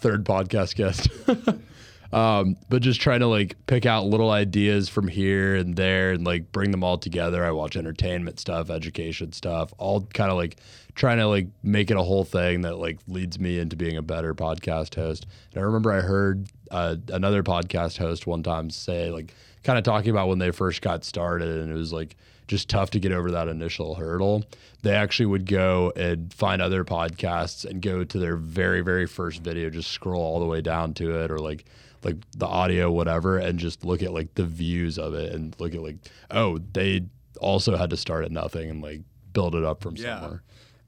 third podcast guest um, but just trying to like pick out little ideas from here and there and like bring them all together. I watch entertainment stuff, education stuff, all kind of like trying to like make it a whole thing that like leads me into being a better podcast host. And I remember I heard uh, another podcast host one time say like kind of talking about when they first got started and it was like just tough to get over that initial hurdle. They actually would go and find other podcasts and go to their very very first video, just scroll all the way down to it or like like the audio whatever and just look at like the views of it and look at like oh they also had to start at nothing and like build it up from Yeah. somewhere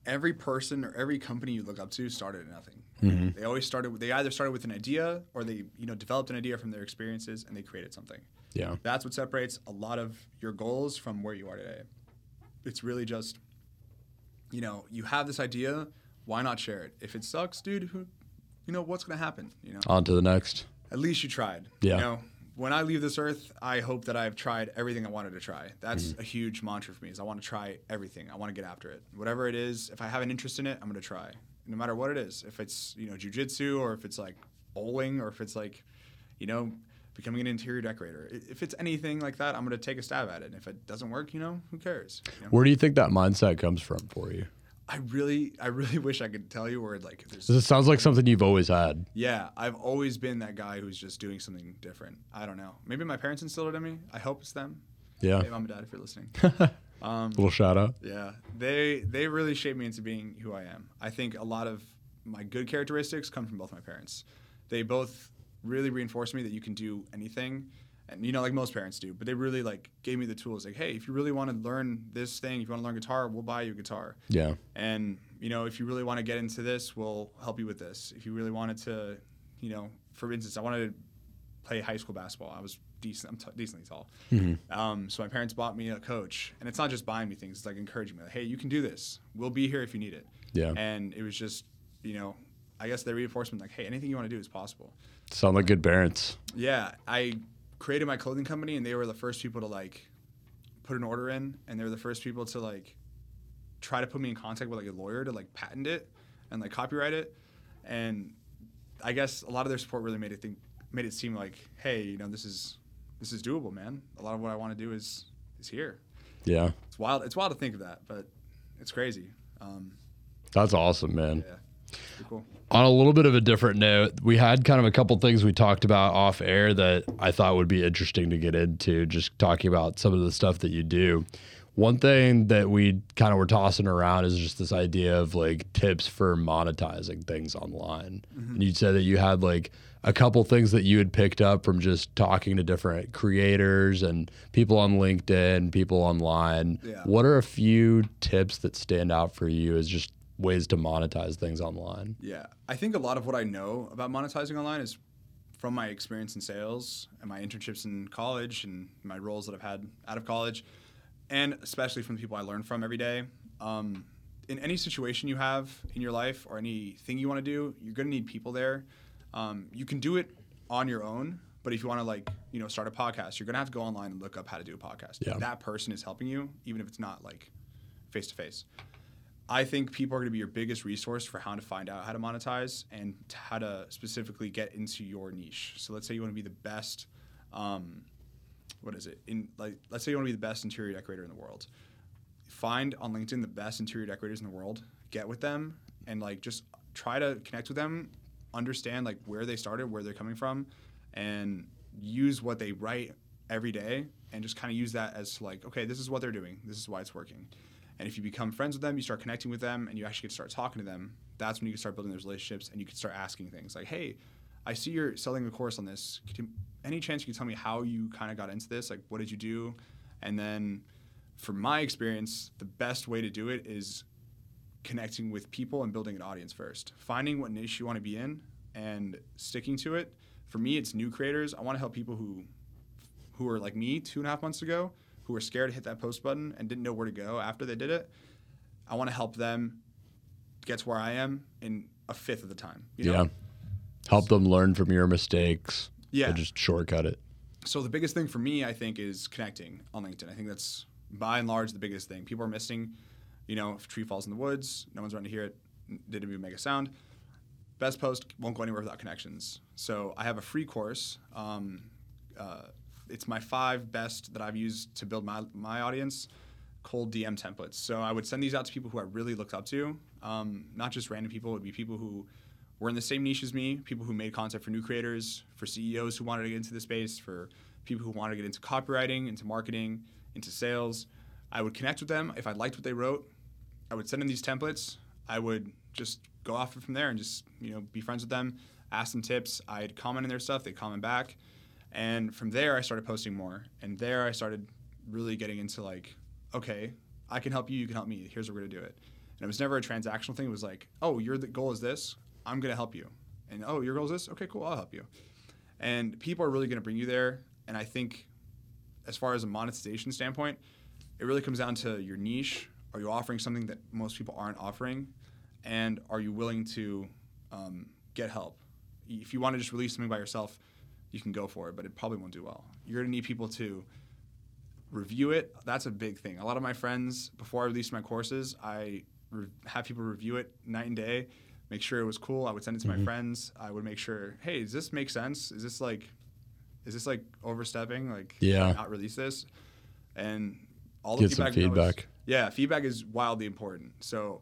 Every person or every company you look up to started at nothing. Mm-hmm. They always started. They either started with an idea or they, you know, developed an idea from their experiences and they created something. Yeah That's what separates a lot of your goals from where you are today. It's really just, you know, you have this idea. Why not share it? If it sucks, dude, who, you know, what's gonna happen? You know, on to the next at least you tried. Yeah. You know, when I leave this earth, I hope that I've tried everything I wanted to try. That's Mm-hmm. a huge mantra for me. Is I want to try everything. I want to get after it. Whatever it is, if I have an interest in it, I'm going to try. No matter what it is. If it's you know jujitsu or if it's like bowling or if it's like, you know, becoming an interior decorator. If it's anything like that, I'm going to take a stab at it. And if it doesn't work, you know, who cares? You know? where do you think that mindset comes from for you I really, I really wish I could tell you where like it sounds like something you've always had Yeah, I've always been that guy who's just doing something different. I don't know. Maybe my parents instilled it in me. I hope it's them. yeah Hey, mom and dad, if you're listening. Um, little shout out yeah, they they really shaped me into being who I am. I think a lot of my good characteristics come from both my parents. They both really reinforced me that you can do anything, and you know, like most parents do. But they really like gave me the tools. Like, hey, if you really want to learn this thing, if you want to learn guitar, we'll buy you a guitar. yeah And you know, if you really want to get into this, we'll help you with this. If you really wanted to, you know, for instance, I wanted to play high school basketball. I was decent, I'm t- decently tall. Hmm. Um, so my parents bought me a coach, and it's not just buying me things; it's like encouraging me. Like, hey, you can do this. We'll be here if you need it. yeah And it was just, you know, I guess the reinforcement, like, hey, anything you want to do is possible. Sound like good parents Yeah, I created my clothing company, and they were the first people to like put an order in, and they were the first people to like try to put me in contact with like a lawyer to like patent it and like copyright it. And I guess a lot of their support really made it think made it seem like, hey, you know, this is this is doable, man. A lot of what I want to do is is here. yeah It's wild. It's wild to think of that, but it's crazy. Um, that's awesome man yeah, cool. on a little bit of a different note, we had kind of a couple things we talked about off air that I thought would be interesting to get into, just talking about some of the stuff that you do. One thing that we kind of were tossing around is just this idea of like tips for monetizing things online. Mm-hmm. And you said that you had like a couple things that you had picked up from just talking to different creators and people on LinkedIn, people online. Yeah. What are a few tips that stand out for you as just ways to monetize things online? Yeah, I think a lot of what I know about monetizing online is from my experience in sales and my internships in college and my roles that I've had out of college, and especially from the people I learn from every day. Um, in any situation you have in your life or anything you want to do, you're going to need people there. Um, you can do it on your own, but if you want to like you know start a podcast, you're going to have to go online and look up how to do a podcast. Yeah. That person is helping you, even if it's not like face to face. I think people are going to be your biggest resource for how to find out how to monetize and how to specifically get into your niche. So let's say you want to be the best. Um, what is it? In like, let's say you want to be the best interior decorator in the world. Find on LinkedIn the best interior decorators in the world. Get with them and like just try to connect with them. Understand like where they started, where they're coming from, and use what they write every day and just kind of use that as like, okay, this is what they're doing. This is why it's working. And if you become friends with them, you start connecting with them, and you actually get to start talking to them. That's when you can start building those relationships, and you can start asking things like, "Hey, I see you're selling a course on this. You, any chance you can tell me how you kind of got into this? Like, what did you do?" And then, from my experience, the best way to do it is connecting with people and building an audience first. Finding what niche you want to be in and sticking to it. For me, it's new creators. I want to help people who who are like me two and a half months ago who were scared to hit that post button and didn't know where to go after they did it. I want to help them get to where I am in a fifth of the time. You know? yeah. Help them learn from your mistakes. Yeah. Just shortcut it. So the biggest thing for me, I think, is connecting on LinkedIn. I think that's by and large the biggest thing. People are missing, you know, if a tree falls in the woods, no one's running to hear it, didn't even make a sound. Best post won't go anywhere without connections. So I have a free course. Um, uh, it's my five best that I've used to build my my audience cold DM templates. So I would send these out to people who I really looked up to, um, not just random people. It would be people who were in the same niche as me, people who made content for new creators, for CEOs who wanted to get into the space, for people who wanted to get into copywriting, into marketing, into sales. I would connect with them. If I liked what they wrote, I would send them these templates. I would just go off from there and just you know be friends with them, ask them tips. I'd comment on their stuff. They'd comment back. And from there, I started posting more. And there, I started really getting into like, okay, I can help you. You can help me. Here's where we're gonna do it. And it was never a transactional thing. It was like, oh, your goal is this. I'm gonna help you. And oh, your goal is this. Okay, cool. I'll help you. And people are really gonna bring you there. And I think, as far as a monetization standpoint, it really comes down to your niche. Are you offering something that most people aren't offering? And are you willing to um, get help? If you want to just release something by yourself, you can go for it, but it probably won't do well. You're gonna need people to review it. That's a big thing. A lot of my friends, before I released my courses, I re- have people review it night and day, make sure it was cool. I would send it to Mm-hmm. my friends. I would make sure, hey, does this make sense? Is this like, is this like overstepping? Like, Yeah. not release this, and all the Get some feedback. you know, yeah, feedback is wildly important. So.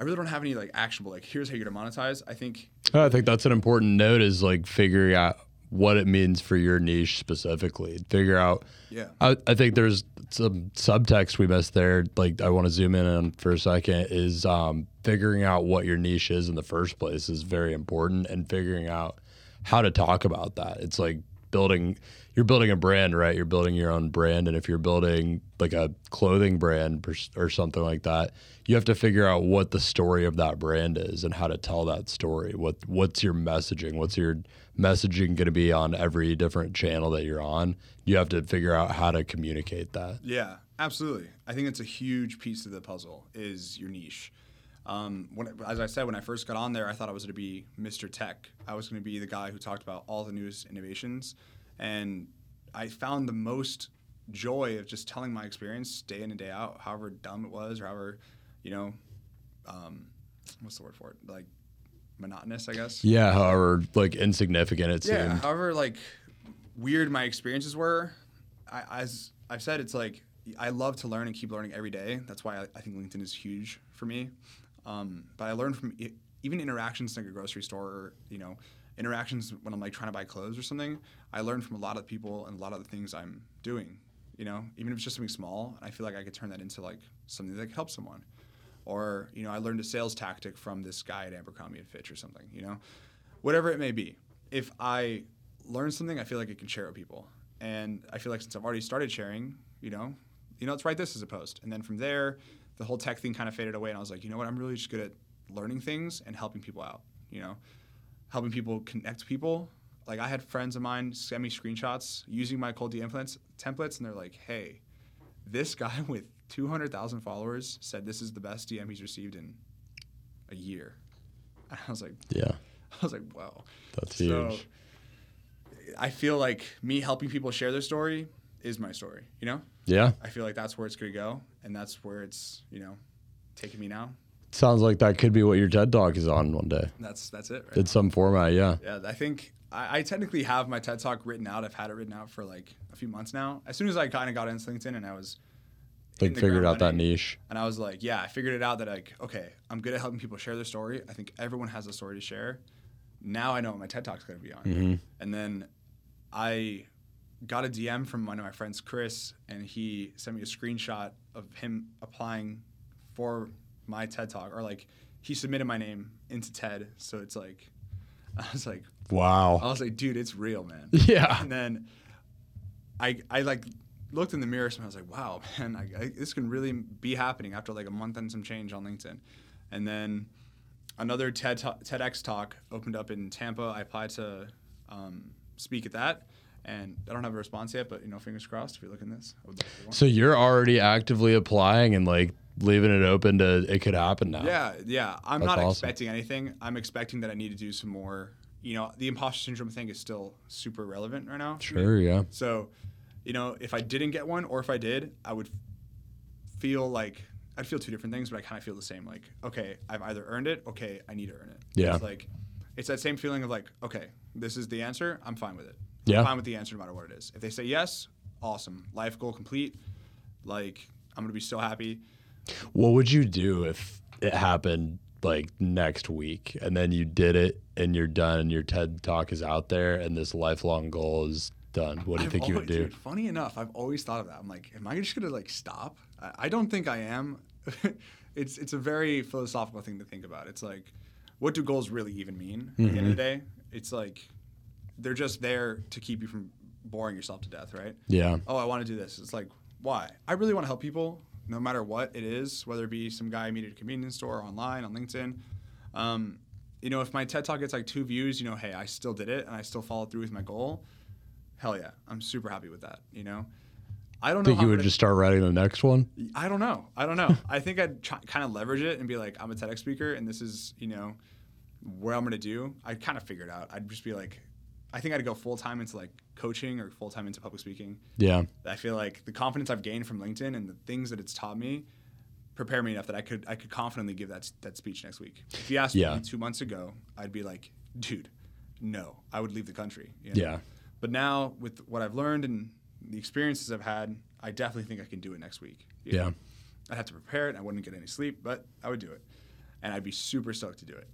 I really don't have any like actionable like here's how you're gonna monetize. I think I think that's an important note is like figuring out what it means for your niche specifically. Figure out. yeah. I, I think there's some subtext we missed there. Like I want to zoom in on for a second is um, figuring out what your niche is in the first place is very important, and figuring out how to talk about that. It's like building. You're building a brand, right? You're building your own brand, and if you're building like a clothing brand or, something like that, you have to figure out what the story of that brand is and how to tell that story. What what's your messaging? What's your messaging going to be on every different channel that you're on? You have to figure out how to communicate that. Yeah, absolutely. I think it's a huge piece of the puzzle is your niche. Um, when, as I said, when I first got on there, I thought I was going to be Mr. Tech. I was going to be the guy who talked about all the newest innovations, and I found the most joy of just telling my experience day in and day out, however dumb it was, or however, you know, um, what's the word for it? Like monotonous, I guess. Yeah, however, like insignificant it Yeah. seemed. However, like weird my experiences were, I, as I've said, it's like I love to learn and keep learning every day. That's why I, I think LinkedIn is huge for me. Um, but I learned from it, even interactions in like a grocery store, or, you know, interactions when I'm like trying to buy clothes or something. I learned from a lot of people and a lot of the things I'm doing. You know, even if it's just something small, I feel like I could turn that into like something that could help someone. Or you know, I learned a sales tactic from this guy at Abercrombie and Fitch or something. You know, whatever it may be. If I learn something, I feel like I can share it with people. And I feel like since I've already started sharing, you know, you know, let's write this as a post. And then from there, the whole tech thing kind of faded away. And I was like, you know what? I'm really just good at learning things and helping people out. You know, helping people connect people Like I had friends of mine send me screenshots using my cold DM templates, templates, and they're like, "Hey, this guy with 200,000 followers said this is the best DM he's received in a year." And I was like, Yeah. I was like, "Wow." That's So huge. I feel like me helping people share their story is my story. You know, yeah. I feel like that's where it's gonna go, and that's where it's you know taking me now. Sounds like that could be what your TED Talk is on one day. That's that's it. Right In some format, yeah. Yeah, I think I, I technically have my TED Talk written out. I've had it written out for like a few months now. As soon as I kind of got into LinkedIn and I was Like figured out that niche. and I was like, yeah, I figured it out that like, okay, I'm good at helping people share their story. I think everyone has a story to share. Now I know what my TED Talk's going to be on. Mhm. And then I got a DM from one of my friends, Chris, and he sent me a screenshot of him applying for my TED Talk, or like he submitted my name into TED. So it's like, I was like, wow. I was like, dude, it's real, man. Yeah. And then I I like looked in the mirror and I was like, wow, man, I, I, this can really be happening after like a month and some change on LinkedIn. And then another TED TEDx talk opened up in Tampa. I applied to um, speak at that, and I don't have a response yet, but you know, fingers crossed. If you're looking this, I would love to. So you're already actively applying and like leaving it open to it could happen now. Yeah, yeah. I'm That's not awesome. expecting anything. I'm expecting that I need to do some more. You know, the imposter syndrome thing is still super relevant right now. Sure, yeah. So, you know, if I didn't get one or if I did, I would feel like I'd feel two different things, but I kind of feel the same. Like, okay, I've either earned it. Okay, I need to earn it. Yeah. It's like, it's that same feeling of like, okay, this is the answer. I'm fine with it. Yeah. I'm fine with the answer no matter what it is. If they say yes, awesome. Life goal complete. Like, I'm gonna be so happy. What would you do if it happened like next week and then you did it and you're done and your TED talk is out there and this lifelong goal is done? What do you I've think you would do? Dude, funny enough, I've always thought of that. I'm like, am I just gonna like stop? I, I don't think I am. it's it's a very philosophical thing to think about. It's like, what do goals really even mean? At the end of Mm-hmm. the day, it's like they're just there to keep you from boring yourself to death, right? Yeah. Oh, I want to do this. It's like, why? I really want to help people, no matter what it is, whether it be some guy I meet at a convenience store, or online, on LinkedIn. Um, you know, if my TED Talk gets like two views, you know, hey, I still did it and I still followed through with my goal. Hell yeah, I'm super happy with that. You know, I don't know. Think you would gonna- just start writing the next one? I don't know. I don't know. I think I'd try, kind of leverage it and be like, I'm a TEDx speaker, and this is, you know, where I'm gonna do. I'd kind of figure it out. I'd just be like, I think I'd go full time into like coaching or full time into public speaking. Yeah. I feel like the confidence I've gained from LinkedIn and the things that it's taught me prepare me enough that I could I could confidently give that that speech next week. If you asked Yeah. me two months ago, I'd be like, dude, no, I would leave the country. you know? Yeah. But now with what I've learned and the experiences I've had, I definitely think I can do it next week. you Yeah. know? I'd have to prepare it. I wouldn't get any sleep, but I would do it, and I'd be super stoked to do it.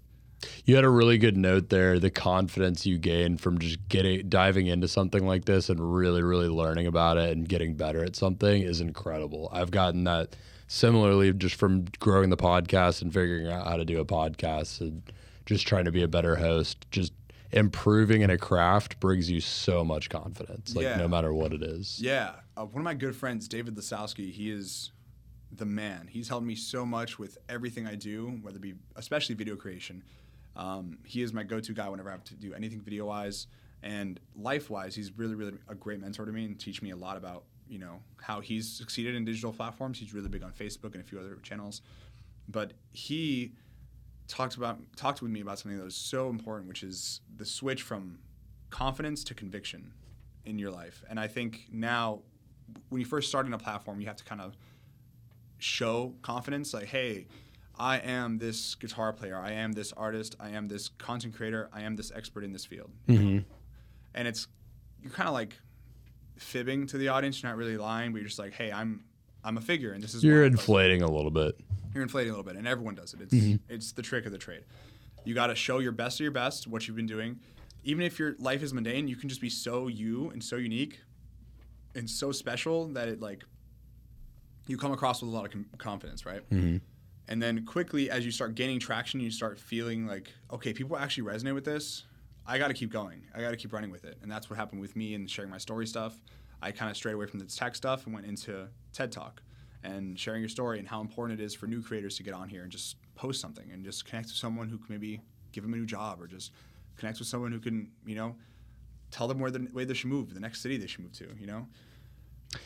You had a really good note there. The confidence you gain from just getting diving into something like this and really, really learning about it and getting better at something is incredible. I've gotten that similarly just from growing the podcast and figuring out how to do a podcast and just trying to be a better host. Just improving in a craft brings you so much confidence, like Yeah. no matter what it is. Yeah, uh, one of my good friends, David Lasowski, he is the man. He's helped me so much with everything I do, whether it be especially video creation. Um, he is my go-to guy whenever I have to do anything video-wise and life-wise. He's really, really a great mentor to me and teach me a lot about you know how he's succeeded in digital platforms. He's really big on Facebook and a few other channels, but he talked about talked with me about something that was so important, which is the switch from confidence to conviction in your life. And I think now, when you first start in a platform, you have to kind of show confidence, like, hey, I am this guitar player, I am this artist, I am this content creator, I am this expert in this field. Mhm. And it's you're kind of like fibbing to the audience. You're not really lying, but you're just like, hey, I'm I'm a figure, and this is You're what I'm like inflating a little bit. you're inflating a little bit, and everyone does it. It's Mm-hmm. it's the trick of the trade. You got to show your best of your best, what you've been doing. Even if your life is mundane, you can just be so you and so unique and so special that it like you come across with a lot of com- confidence, right? Mhm. And then quickly, as you start gaining traction, you start feeling like, okay, people actually resonate with this. I got to keep going. I got to keep running with it. And that's what happened with me and sharing my story stuff. I kind of strayed away from the tech stuff and went into TED Talk and sharing your story and how important it is for new creators to get on here and just post something and just connect with someone who can maybe give them a new job or just connect with someone who can, you know, tell them where the way they should move, the next city they should move to. You know,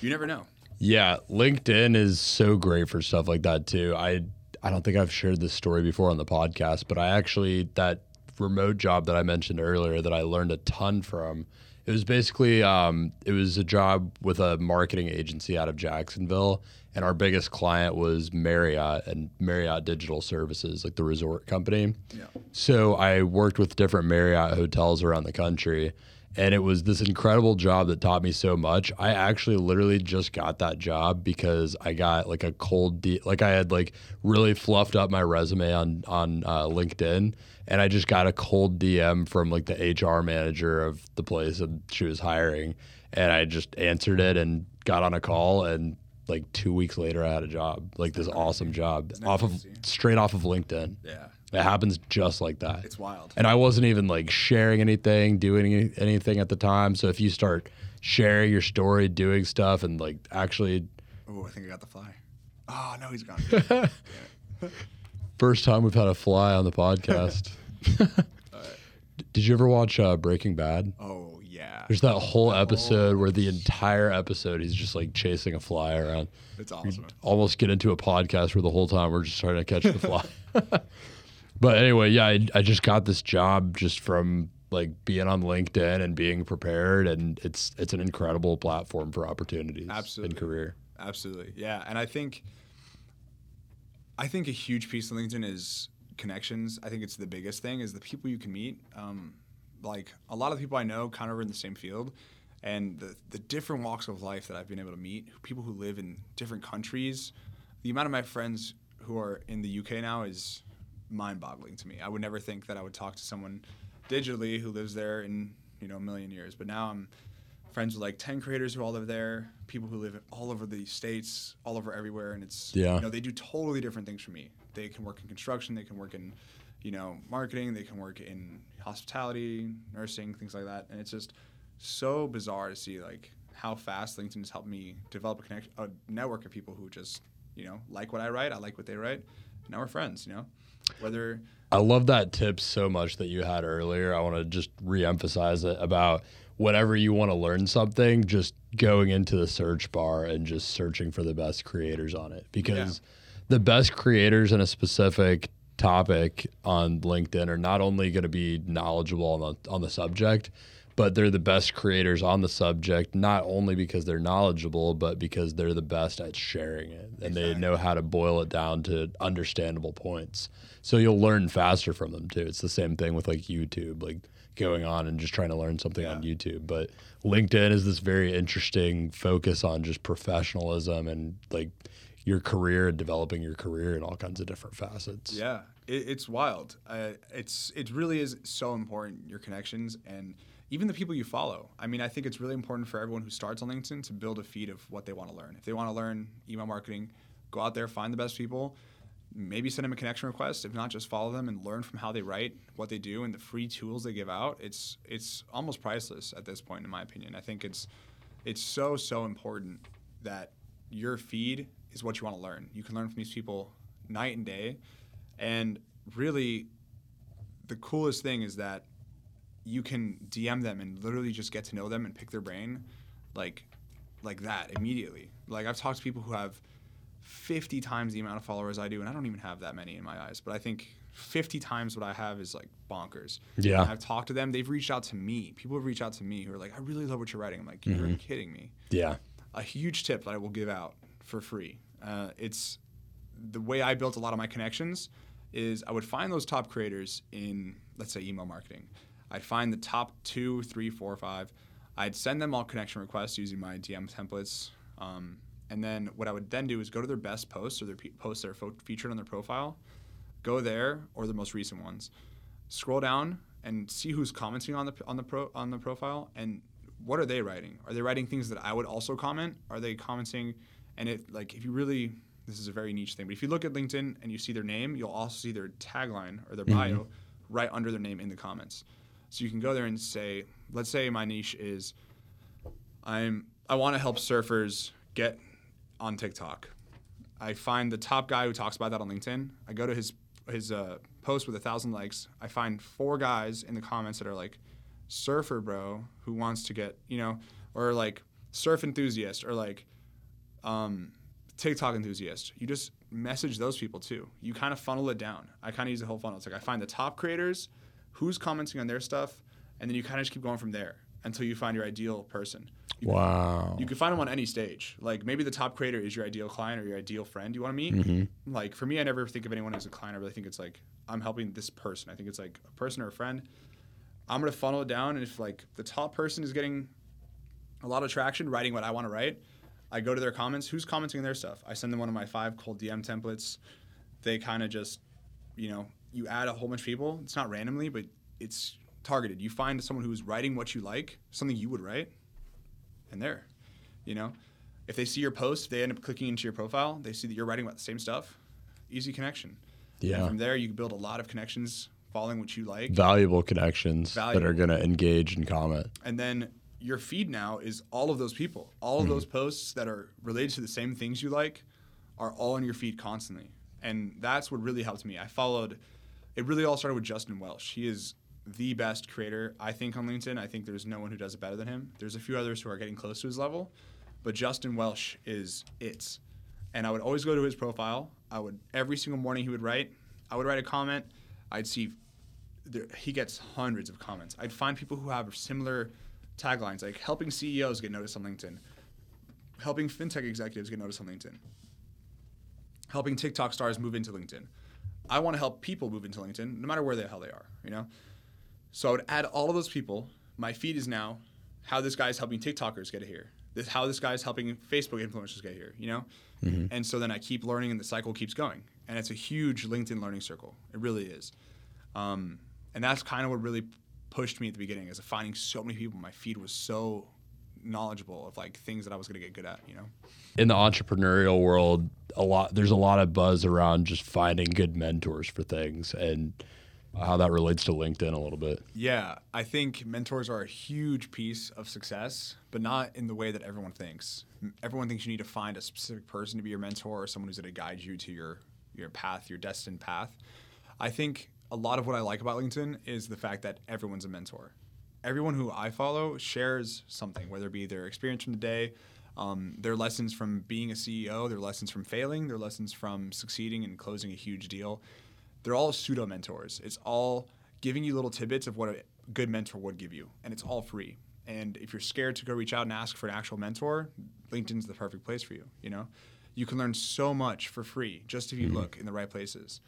you never know. Yeah, LinkedIn is so great for stuff like that too. I I don't think I've shared this story before on the podcast, but I actually that remote job that I mentioned earlier that I learned a ton from. It was basically um, it was a job with a marketing agency out of Jacksonville, and our biggest client was Marriott and Marriott Digital Services, like the resort company. Yeah. So I worked with different Marriott hotels around the country, and it was this incredible job that taught me so much. I actually literally just got that job because I got like a cold, de- like I had like really fluffed up my resume on on uh, LinkedIn, and I just got a cold DM from like the HR manager of the place, and she was hiring, and I just answered it and got on a call and. Like two weeks later, I had a job, like this awesome job, off of straight off of LinkedIn. Yeah. It happens just like that. It's wild. And I wasn't even like sharing anything, doing any- anything at the time. So if you start sharing your story, doing stuff, and like actually, Oh, I think I got the fly. Oh no, he's gone. first time we've had a fly on the podcast. Did you ever watch uh, Breaking Bad? oh yeah, There's that whole episode where the entire episode he's just like chasing a fly around. it's awesome. Almost get into a podcast where the whole time we're just trying to catch the fly. but anyway, yeah, I, I just got this job just from like being on LinkedIn and being prepared, and it's it's an incredible platform for opportunities Absolutely. in career. Absolutely, yeah. And I think, I think a huge piece of LinkedIn is connections. I think it's the biggest thing is the people you can meet. Um, like a lot of the people I know, kind of are in the same field, and the the different walks of life that I've been able to meet, people who live in different countries. The amount of my friends who are in the UK now is mind-boggling to me. I would never think that I would talk to someone digitally who lives there in you know a million years, but now I'm friends with like 10 creators who all live there, people who live all over the states, all over everywhere. And it's, Yeah. you know, they do totally different things from me. They can work in construction, they can work in, you know, marketing, they can work in hospitality, nursing, things like that. And it's just so bizarre to see like how fast LinkedIn has helped me develop a connect, a network of people who just, you know, like what I write, I like what they write. Now we're friends, you know, whether I love that tip so much that you had earlier. I want to just reemphasize it about whenever you want to learn something, just going into the search bar and just searching for the best creators on it because the best creators in a specific topic on LinkedIn are not only going to be knowledgeable on the on the subject, but they're the best creators on the subject not only because they're knowledgeable but because they're the best at sharing it. And they know how to boil it down to understandable points. So you'll learn faster from them too. It's the same thing with like youtube like going on and just trying to learn something on youtube. But linkedin is this very interesting focus on just professionalism and like your career and developing your career in all kinds of different facets. Yeah, it, it's wild. Uh, it's it really is so important your connections and even the people you follow. I mean, I think it's really important for everyone who starts on LinkedIn to build a feed of what they want to learn. If they want to learn email marketing, go out there, find the best people, maybe send them a connection request. If not, just follow them and learn from how they write, what they do, and the free tools they give out. It's it's almost priceless at this point, in my opinion. I think it's it's so so important that your feed is what you want to learn. You can learn from these people night and day, and really, the coolest thing is that you can DM them and literally just get to know them and pick their brain, like like that immediately. Like I've talked to people who have 50 times the amount of followers I do, and I don't even have that many in my eyes. But I think 50 times what I have is like bonkers. Yeah. And I've talked to them. They've reached out to me. People have reached out to me who are like, I really love what you're writing. I'm like, you're kidding me. yeah A huge tip that I will give out for free. Uh, it's the way I built a lot of my connections is I would find those top creators in, let's say, email marketing. I'd find the top two, three, four, five. I'd send them all connection requests using my DM templates. Um, and then what I would then do is go to their best posts or their pe- posts that are fo- featured on their profile, go there or the most recent ones, scroll down and see who's commenting on the on the pro on the profile and what are they writing? Are they writing things that I would also comment? Are they commenting? And it like if you really this is a very niche thing, but if you look at LinkedIn and you see their name, you'll also see their tagline or their bio right under their name in the comments. So you can go there and say, let's say my niche is I'm I want to help surfers get on TikTok. I find the top guy who talks about that on LinkedIn. I go to his his uh, post with a thousand likes. I find four guys in the comments that are like, surfer bro who wants to get you know or like surf enthusiast or like um, TikTok enthusiast. You just message those people too. You kind of funnel it down. I kind of use the whole funnel. It's like I find the top creators, who's commenting on their stuff, and then you kind of just keep going from there until you find your ideal person. You wow. you can find them on any stage. Like maybe the top creator is your ideal client or your ideal friend you want to meet. Mm-hmm. Like for me, I never think of anyone as a client. I really think it's like I'm helping this person. I think it's like a person or a friend. I'm gonna funnel it down, and if like the top person is getting a lot of traction writing what I want to write, I go to their comments. Who's commenting on their stuff? I send them one of my five cold DM templates. They kind of just, you know, you add a whole bunch of people. It's not randomly, but it's targeted. You find someone who's writing what you like, something you would write, and there, you know, if they see your post, they end up clicking into your profile. They see that you're writing about the same stuff. Easy connection. Yeah. And from there, you build a lot of connections following what you like. Valuable connections that are going to engage and comment. and then your feed now is all of those people all of mm-hmm. those posts that are related to the same things you like are all in your feed constantly and that's what really helped me i followed it really all started with justin welsh he is the best creator i think on linkedin. I think there's no one who does it better than him. There's a few others who are getting close to his level but justin welsh is it. And i would always go to his profile. I would every single morning he would write i would write a comment. I'd see there, he gets hundreds of comments. I'd find people who have similar taglines, like helping CEOs get noticed on LinkedIn, helping fintech executives get noticed on LinkedIn, helping TikTok stars move into LinkedIn. I want to help people move into LinkedIn, no matter where the hell they are, you know. So I would add all of those people. My feed is now how this guy's helping TikTokers get here. This how this guy's helping Facebook influencers get here, you know. And so then I keep learning, and the cycle keeps going. And it's a huge LinkedIn learning circle. It really is. Um, and that's kind of what really pushed me at the beginning is finding so many people. My feed was so knowledgeable of like things that I was going to get good at, you know? in the entrepreneurial world a lot there's a lot of buzz around just finding good mentors for things and how that relates to linkedin a little bit Yeah, I think mentors are a huge piece of success, but not in the way that everyone thinks. Everyone thinks you need to find a specific person to be your mentor or someone who's going to guide you to your your path, your destined path. I think a lot of what I like about LinkedIn is the fact that everyone's a mentor. Everyone who I follow shares something, whether it be their experience from the day, um, their lessons from being a CEO, their lessons from failing, their lessons from succeeding and closing a huge deal. They're all pseudo mentors. It's all giving you little tidbits of what a good mentor would give you, and it's all free. And if you're scared to go reach out and ask for an actual mentor, LinkedIn's the perfect place for you. You know, you can learn so much for free just if you look in the right places.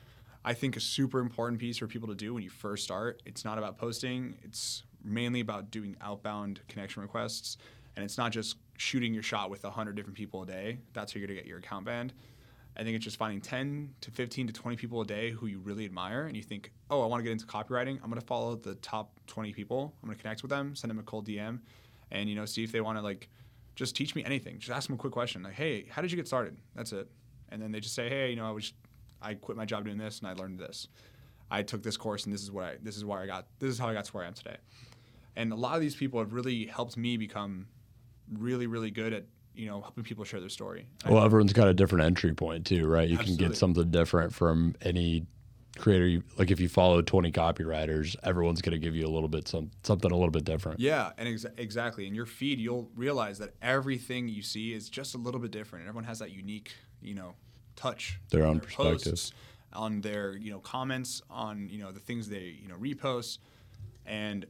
I think a super important piece for people to do when you first start. It's not about posting. It's mainly about doing outbound connection requests, and it's not just shooting your shot with hundred different people a day. That's how you're gonna get your account banned. I think it's just finding 10 to 15 to 20 people a day who you really admire and you think, oh, I want to get into copywriting. I'm going to follow the top 20 people. I'm going to connect with them, send them a cold DM, and you know, see if they want to like just teach me anything. Just ask them a quick question like, hey, how did you get started? That's it. And then they just say, hey, you know, I was, I quit my job doing this and I learned this. I took this course and this is what I, this is where I got, this is how I got to where I am today. And a lot of these people have really helped me become really, really good at you know helping people share their story. well everyone's got a different entry point too right you can get something different from any creator you, like if you follow 20 copywriters everyone's going to give you a little bit some something a little bit different Yeah, and ex- exactly. In your feed, you'll realize that everything you see is just a little bit different. And everyone has that unique, you know, touch. Their own perspective. posts, on their, you know, comments, on you know the things they, you know, repost, and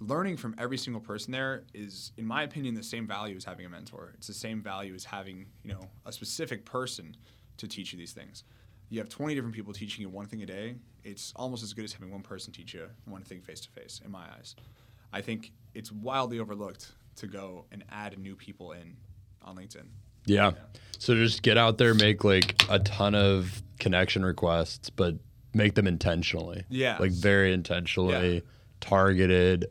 learning from every single person there is, in my opinion, the same value as having a mentor. It's the same value as having, you know, a specific person to teach you these things. You have 20 different people teaching you one thing a day. It's almost as good as having one person teach you one thing face to face, in my eyes. I think it's wildly overlooked to go and add new people in on LinkedIn. yeah so just get out there make like a ton of connection requests but make them intentionally Yeah. like very intentionally Yeah. targeted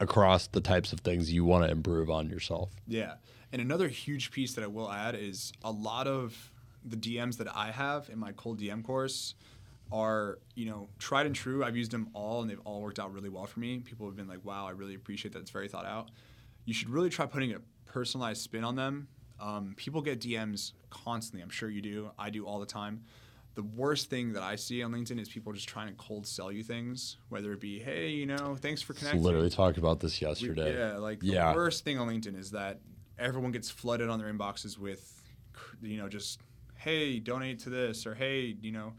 across the types of things you want to improve on yourself Yeah. And another huge piece that I will add is a lot of the DMs that I have in my cold DM course are, you know, tried and true. I've used them all and they've all worked out really well for me. People have been like, wow, I really appreciate that. It's very thought out. You should really try putting a personalized spin on them. Um, people get DMs constantly. I'm sure you do. I do all the time. The worst thing that I see on LinkedIn is people just trying to cold sell you things, whether it be, hey, you know, thanks for connecting. literally talked about this We- yesterday. yeah, like the Yeah. worst thing on LinkedIn is that everyone gets flooded on their inboxes with, you know, just hey, donate to this or hey, you know,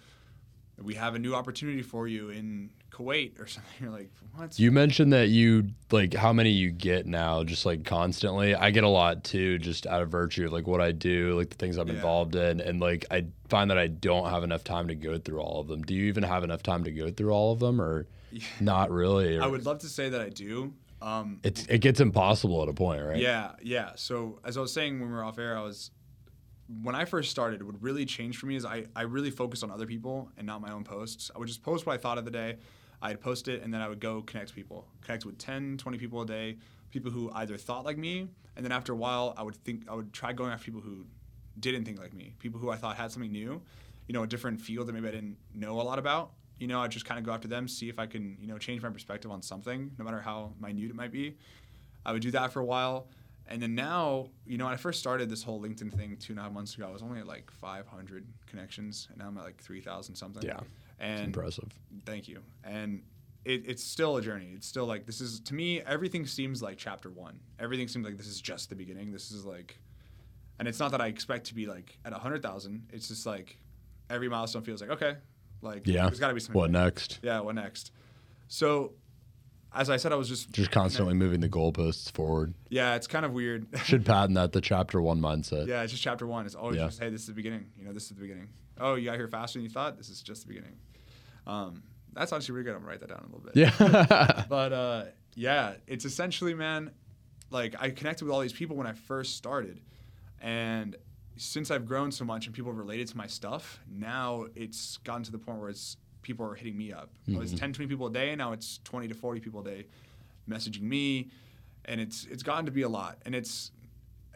we have a new opportunity for you in Kuwait or something. You're like, what? You mentioned that you like how many you get now, just like constantly. I get a lot too, just out of virtue of like what I do, like the things I'm Yeah. involved in, and like I find that I don't have enough time to go through all of them. Do you even have enough time to go through all of them, or not really? Or I would love to say that I do. Um, It's it gets impossible at a point, right? Yeah, yeah. So as I was saying when we were off air, I was when I first started, what really changed for me is I, I really focused on other people and not my own posts. I would just post what I thought of the day. I'd post it and then I would go connect people. Connect with 10, 20 people a day, people who either thought like me, and then after a while I would think I would try going after people who didn't think like me, people who I thought had something new, you know, a different field that maybe I didn't know a lot about. You know, I just kind of go after them, see if I can, you know, change my perspective on something, no matter how minute it might be. I would do that for a while. And then now, you know, when I first started this whole LinkedIn thing two and a half months ago, I was only at like 500 connections, and now I'm at like 3,000 something. Yeah, And impressive. thank you. And it, it's still a journey. It's still like, this is, to me, everything seems like chapter one. Everything seems like this is just the beginning. This is like, and it's not that I expect to be like at a 100,000. It's just like every milestone feels like, okay, like Yeah. there's got to be something. What next? Yeah, what next? So, as I said, I was just, Just constantly moving the goalposts forward. yeah, it's kind of weird. Should patent that the chapter one mindset. Yeah, it's just chapter one. It's always Yeah. just, hey, this is the beginning. You know, this is the beginning. Oh, you got here faster than you thought. This is just the beginning. Um, that's actually really good. I'm gonna write that down a little bit. Yeah. But uh, yeah, it's essentially, man, like I connected with all these people when I first started, and since I've grown so much and people have related to my stuff, now it's gotten to the point where it's people are hitting me up. It was 10, 20 people a day, now it's 20 to 40 people a day messaging me, and it's it's gotten to be a lot, and it's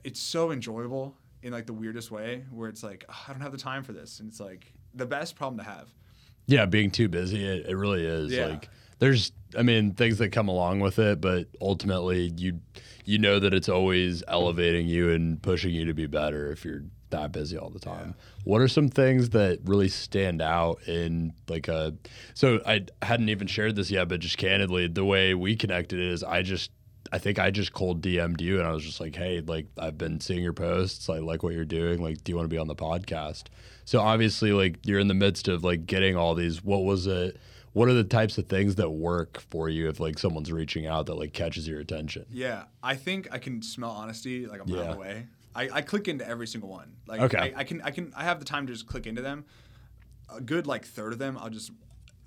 it's so enjoyable in like the weirdest way, where it's like "Ugh, I don't have the time for this, and it's like the best problem to have. Yeah, being too busy, it, it really is. Yeah. Like there's I mean, things that come along with it, but ultimately you you know that it's always elevating you and pushing you to be better if you're that busy all the time. What are some things that really stand out in like a so I hadn't even shared this yet, but just candidly, the way we connected is I just I think I just cold DM'd you and I was just like, hey, like I've been seeing your posts. I like what you're doing. Like, do you want to be on the podcast? So obviously, like you're in the midst of like getting all these. What was it? What are the types of things that work for you if like someone's reaching out that like catches your attention? Yeah, I think I can smell honesty like a mile Yeah. away. I, I click into every single one. Like Okay. I, I can I can I have the time to just click into them. A good like third of them, I'll just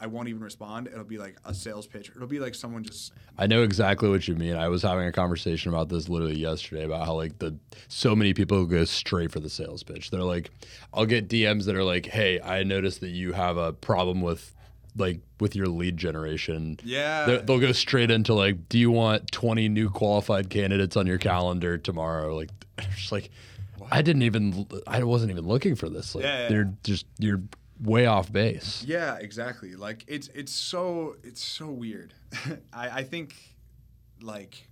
I won't even respond. It'll be like a sales pitch. It'll be like someone just I know exactly what you mean. I was having a conversation about this literally yesterday about how like the so many people go straight for the sales pitch. They're like, I'll get DMs that are like, "Hey, I noticed that you have a problem with like with your lead generation." yeah. They're- They'll go straight into like, "Do you want 20 new qualified candidates on your calendar tomorrow?" Like, just like, I didn't even, I wasn't even looking for this. Like, Yeah, yeah, they're just, you're way off base. Yeah, exactly. Like it's it's so it's so weird. I, I think like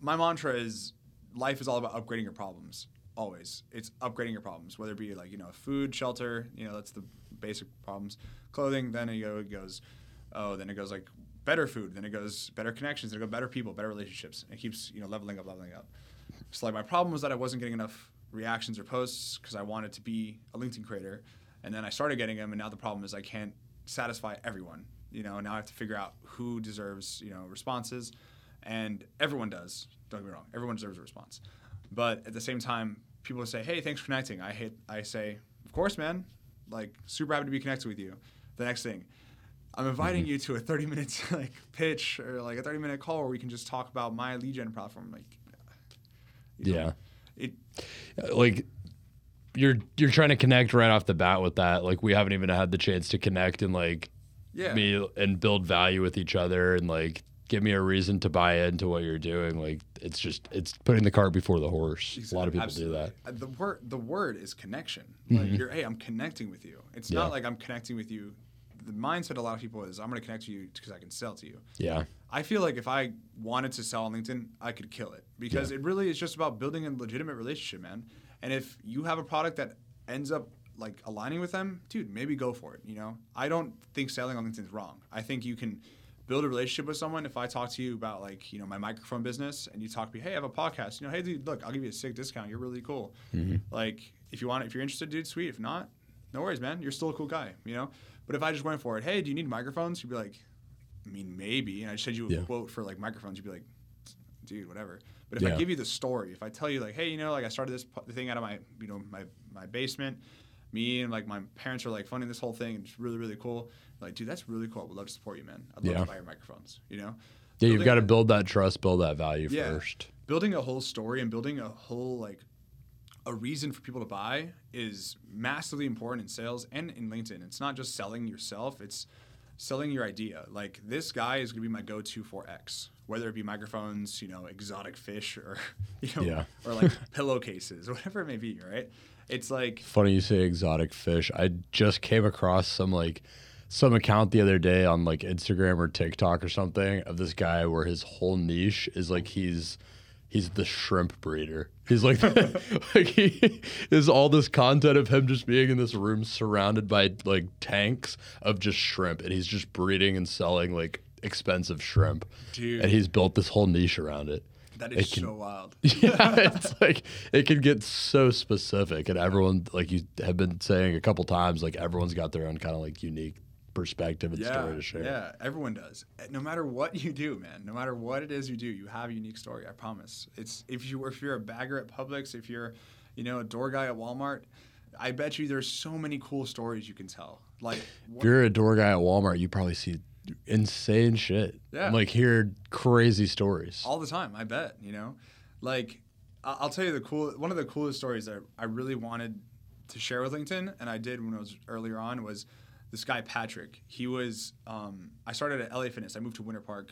my mantra is life is all about upgrading your problems. Always. It's upgrading your problems, whether it be like, you know, food, shelter, you know, that's the basic problems. Clothing, then it, goes, oh, then it goes like better food, then it goes better connections, then it goes better people, better relationships. It keeps, you know, leveling up, leveling up. So like my problem was that I wasn't getting enough reactions or posts because I wanted to be a LinkedIn creator, and then I started getting them, and now the problem is I can't satisfy everyone. You know, now I have to figure out who deserves you know responses, and everyone does. Don't get me wrong, everyone deserves a response, but at the same time, people say, "Hey, thanks for connecting." I hate. I say, "Of course, man. Like, super happy to be connected with you." The next thing. I'm inviting mm-hmm. you to a 30 minute like pitch or like a 30 minute call where we can just talk about my lead gen platform. Like, you know, Yeah. it like you're you're trying to connect right off the bat with that like we haven't even had the chance to connect and like yeah me and build value with each other and like give me a reason to buy into what you're doing like it's just it's putting the cart before the horse a lot of people do that The word the word is connection. Mm-hmm. Like you're, hey, I'm connecting with you. It's Yeah. not like I'm connecting with you. The mindset of a lot of people is I'm going to connect with you because I can sell to you. yeah I feel like if I wanted to sell on LinkedIn, I could kill it because it really is just about building a legitimate relationship, man. And if you have a product that ends up like aligning with them, dude, maybe go for it. You know, I don't think selling on LinkedIn is wrong. I think you can build a relationship with someone. If I talk to you about like you know my microphone business, and you talk to me, hey, I have a podcast. You know, hey, dude, look, I'll give you a sick discount. You're really cool. Mm-hmm. Like if you want, it, if you're interested, dude, sweet. If not, no worries, man. You're still a cool guy. You know. But if I just went for it, hey, do you need microphones? You'd be like, I mean, maybe. And I said you a Yeah. quote for like microphones. You'd be like, dude, whatever. But if Yeah. I give you the story, if I tell you like, hey, you know, like I started this thing out of my, you know, my my basement. Me and like my parents are like funding this whole thing. and It's really really cool. Like, dude, that's really cool. I would love to support you, man. I'd love Yeah. to buy your microphones. You know. Yeah, you've got to build that trust, build that value Yeah. first. building a whole story and building a whole like a reason for people to buy is massively important in sales and in LinkedIn. It's not just selling yourself, it's selling your idea. Like this guy is going to be my go-to for X, whether it be microphones, you know, exotic fish or you know Yeah. or like pillowcases, whatever it may be, right? It's like Funny you say exotic fish. I just came across some like some account the other day on like Instagram or TikTok or something of this guy where his whole niche is like he's he's the shrimp breeder. He's like like he is all this content of him just being in this room surrounded by like tanks of just shrimp and he's just breeding and selling like expensive shrimp. Dude. And he's built this whole niche around it. That is It can- so wild. yeah, it's like it can get so specific, and everyone, like you have been saying a couple times, like everyone's got their own kind of like unique perspective and yeah, story to share. Yeah, everyone does. Eh, No matter what you do, man. No matter what it is you do, you have a unique story. I promise. It's if you if you're a bagger at Publix, if you're, you know, a door guy at Walmart, I bet you there's so many cool stories you can tell. Like, If you're a door guy at Walmart, you probably see insane shit. Yeah. like hear crazy stories. all the time. I bet you know, like I'll tell you the cool one of the coolest stories that I really wanted to share with LinkedIn, and I did when I was earlier on was this guy Patrick. He was um, I started at LA Fitness. I moved to Winter Park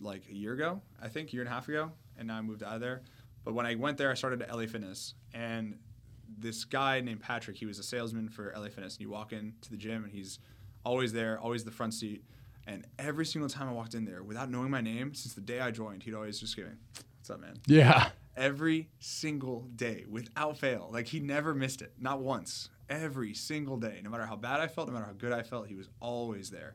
like a year ago, I think, a year and a half ago, and now I moved out of there. But when I went there, I started at LA Fitness, and this guy named Patrick, he was a salesman for LA Fitness, and you walk into the gym, and he's always there, always the front seat. And every single time I walked in there, without knowing my name, since the day I joined, he'd always just give me, "What's up, man?" yeah, Every single day, without fail. Like he never missed it, not once. Every single day, no matter how bad I felt, no matter how good I felt, he was always there.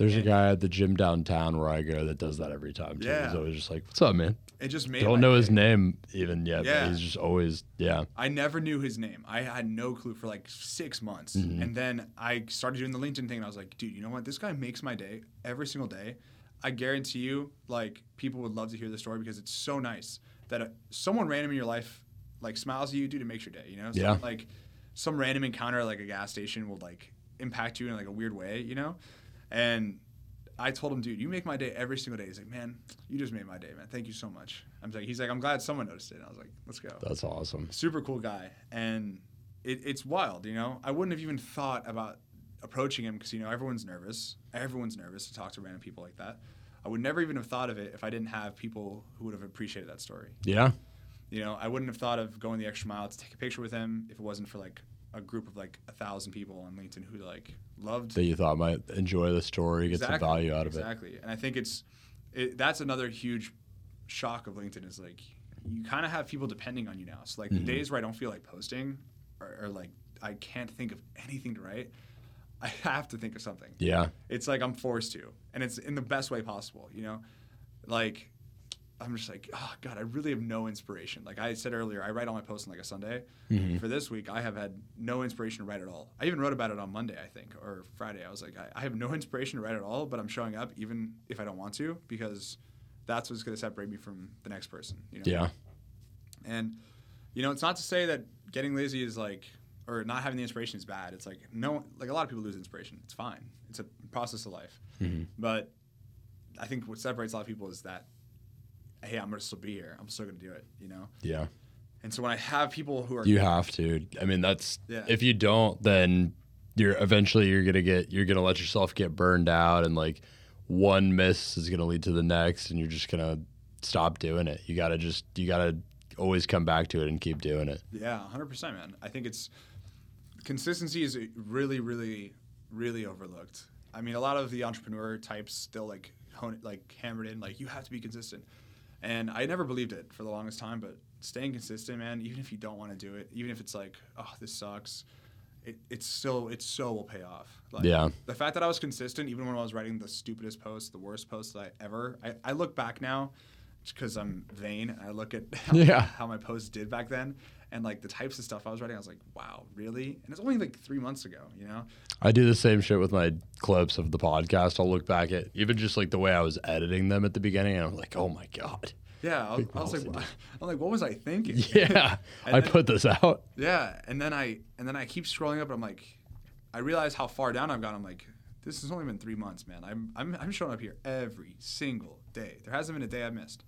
There's a guy at the gym downtown where I go that does that every time. Too. Yeah. he's always just like, "What's up, man?" It just made. I don't know his name even yet, Yeah. but he's just always yeah. I never knew his name. I had no clue for like six months. Mm-hmm. And then I started doing the LinkedIn thing and I was like, dude, you know what? This guy makes my day every single day. I guarantee you, like, people would love to hear the story because it's so nice that someone random in your life, like, smiles at you, dude, it makes your day, you know? So, Yeah. Like, some random encounter at, like, a gas station will, like, impact you in, like, a weird way, you know? And I told him, dude, you make my day every single day. He's like, man, you just made my day, man. Thank you so much. I'm like, he's like, I'm glad someone noticed it. And I was like, let's go That's awesome. super cool guy and it, it's wild you know i wouldn't have even thought about approaching him because you know everyone's nervous everyone's nervous to talk to random people like that i would never even have thought of it if i didn't have people who would have appreciated that story Yeah, you know i wouldn't have thought of going the extra mile to take a picture with him if it wasn't for like a group of like a thousand people on linkedin who like loved that you thought might enjoy the story, get some value out of it. exactly. And I think it's it, that's another huge shock of LinkedIn is like you kind of have people depending on you now. So like Mhm. the days where I don't feel like posting or, or like I can't think of anything to write, I have to think of something. Yeah, It's like I'm forced to, and it's in the best way possible. You know, like I'm just like, oh god, I really have no inspiration. Like I said earlier, I write all my posts on like a Sunday. Mhm. For this week, I have had no inspiration to write at all. I even wrote about it on Monday, I think, or Friday. I was like, I, I have no inspiration to write at all, but I'm showing up even if I don't want to because that's what's going to separate me from the next person. You know? yeah, And you know, it's not to say that getting lazy is like or not having the inspiration is bad. It's like no, like a lot of people lose inspiration. It's fine. It's a process of life. Mhm. But I think what separates a lot of people is that, hey, I'm gonna still be here. I'm still gonna do it. You know. yeah. And so when I have people who are You have to. I mean, that's Yeah. if you don't, then you're eventually you're gonna get you're gonna let yourself get burned out, and like one miss is gonna lead to the next, and you're just gonna stop doing it. You gotta just you gotta always come back to it and keep doing it. Yeah, hundred percent, man. I think it's consistency is really, really, really overlooked. I mean, a lot of the entrepreneur types still like hone it, like hammered in, like you have to be consistent. And I never believed it for the longest time, but staying consistent, man, even if you don't want to do it, even if it's like, oh, this sucks, it, it's still, it so will pay off. Like, Yeah. The fact that I was consistent, even when I was writing the stupidest posts, the worst posts that I ever, I, I look back now because I'm vain. I look at how, Yeah. how my posts did back then and like the types of stuff I was writing. I was like, wow, really? And it's only like three months ago, you know? I do the same shit with my clips of the podcast. I'll look back at even just like the way I was editing them at the beginning, and I'm like, oh my god, Yeah. I was, I was like. I'm like, what was I thinking? yeah, I then- put this out. Yeah, and then I and then I keep scrolling up. and I'm like, I realize how far down I've gone. I'm like, this has only been three months, man. I'm I'm I'm showing up here every single day. There hasn't been a day I've missed.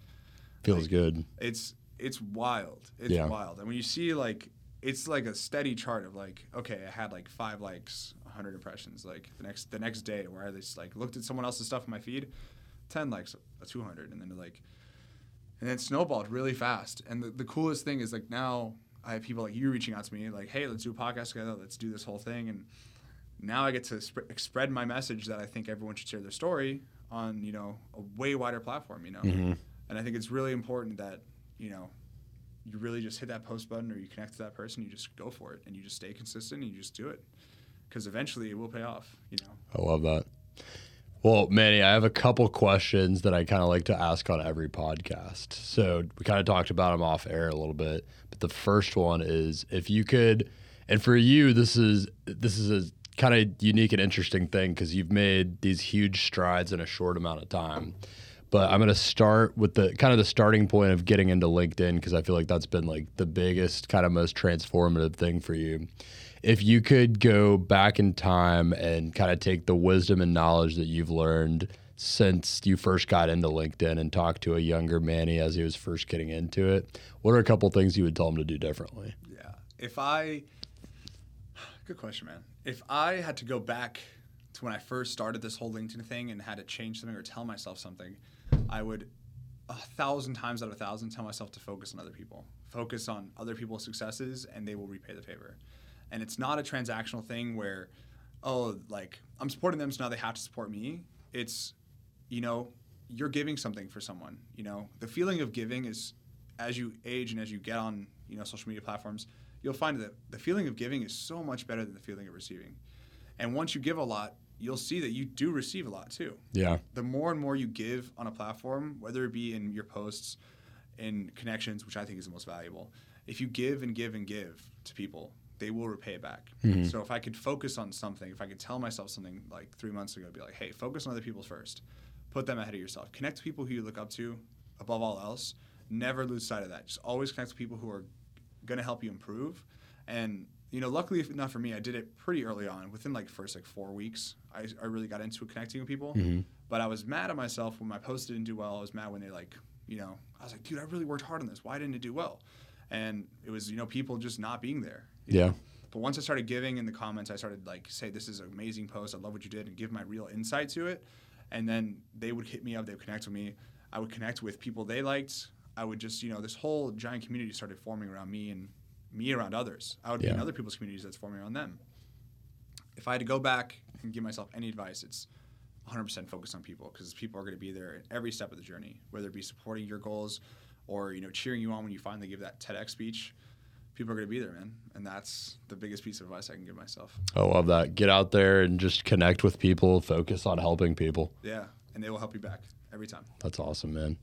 Feels good. It's it's wild. It's Yeah. wild. And when you see like, it's like a steady chart of like, okay, I had like five likes, 100 impressions. Like the next the next day, where I just like looked at someone else's stuff in my feed, 10 likes, a 200, and then like, and then it snowballed really fast. And the, the coolest thing is like now I have people like you reaching out to me like, hey, let's do a podcast together. Let's do this whole thing. And now I get to sp- spread my message that I think everyone should share their story on you know a way wider platform. You know, Mhm. and I think it's really important that you know you really just hit that post button or you connect to that person. You just go for it and you just stay consistent and you just do it because eventually it will pay off. You know. I love that. Well, Manny, I have a couple questions that I kind of like to ask on every podcast. So we kind of talked about them off air a little bit, but the first one is if you could, and for you, this is this is a kind of unique and interesting thing because you've made these huge strides in a short amount of time. But I'm going to start with the kind of the starting point of getting into LinkedIn because I feel like that's been like the biggest kind of most transformative thing for you if you could go back in time and kind of take the wisdom and knowledge that you've learned since you first got into LinkedIn and talk to a younger Manny as he was first getting into it, what are a couple things you would tell him to do differently? Yeah. If I, good question, man. If I had to go back to when I first started this whole LinkedIn thing and had to change something or tell myself something, I would a thousand times out of a thousand tell myself to focus on other people, focus on other people's successes, and they will repay the favor. And it's not a transactional thing where, oh, like I'm supporting them, so now they have to support me. It's, you know, you're giving something for someone. You know, the feeling of giving is, as you age and as you get on, you know, social media platforms, you'll find that the feeling of giving is so much better than the feeling of receiving. And once you give a lot, you'll see that you do receive a lot too Yeah. the more and more you give on a platform, whether it be in your posts, in connections, which I think is the most valuable, if you give and give and give to people, they will repay it back. Mm-hmm. So if I could focus on something, if I could tell myself something like three months ago, be like, hey, focus on other people first, put them ahead of yourself, connect to people who you look up to above all else. Never lose sight of that. Just always connect to people who are going to help you improve. And you know, luckily enough for me, I did it pretty early on. Within like first like four weeks, I, I really got into connecting with people. Mm-hmm. But I was mad at myself when my post didn't do well. I was mad when they like, you know, I was like, dude, I really worked hard on this. Why didn't it do well? And it was, you know, people just not being there. Yeah. know? But once I started giving in the comments, I started like say, this is an amazing post. I love what you did, and give my real insight to it. And then they would hit me up. They would connect with me. I would connect with people they liked. I would just, you know, this whole giant community started forming around me and me around others. I would be in other people's communities that's forming around them. If I had to go back and give myself any advice, it's 100% focus on people because people are going to be there at every step of the journey, whether it be supporting your goals or you know cheering you on when you finally give that TEDx speech. People are going to be there, man, and that's the biggest piece of advice I can give myself. I love that. Get out there and just connect with people, focus on helping people. Yeah, and they will help you back every time. That's awesome, man.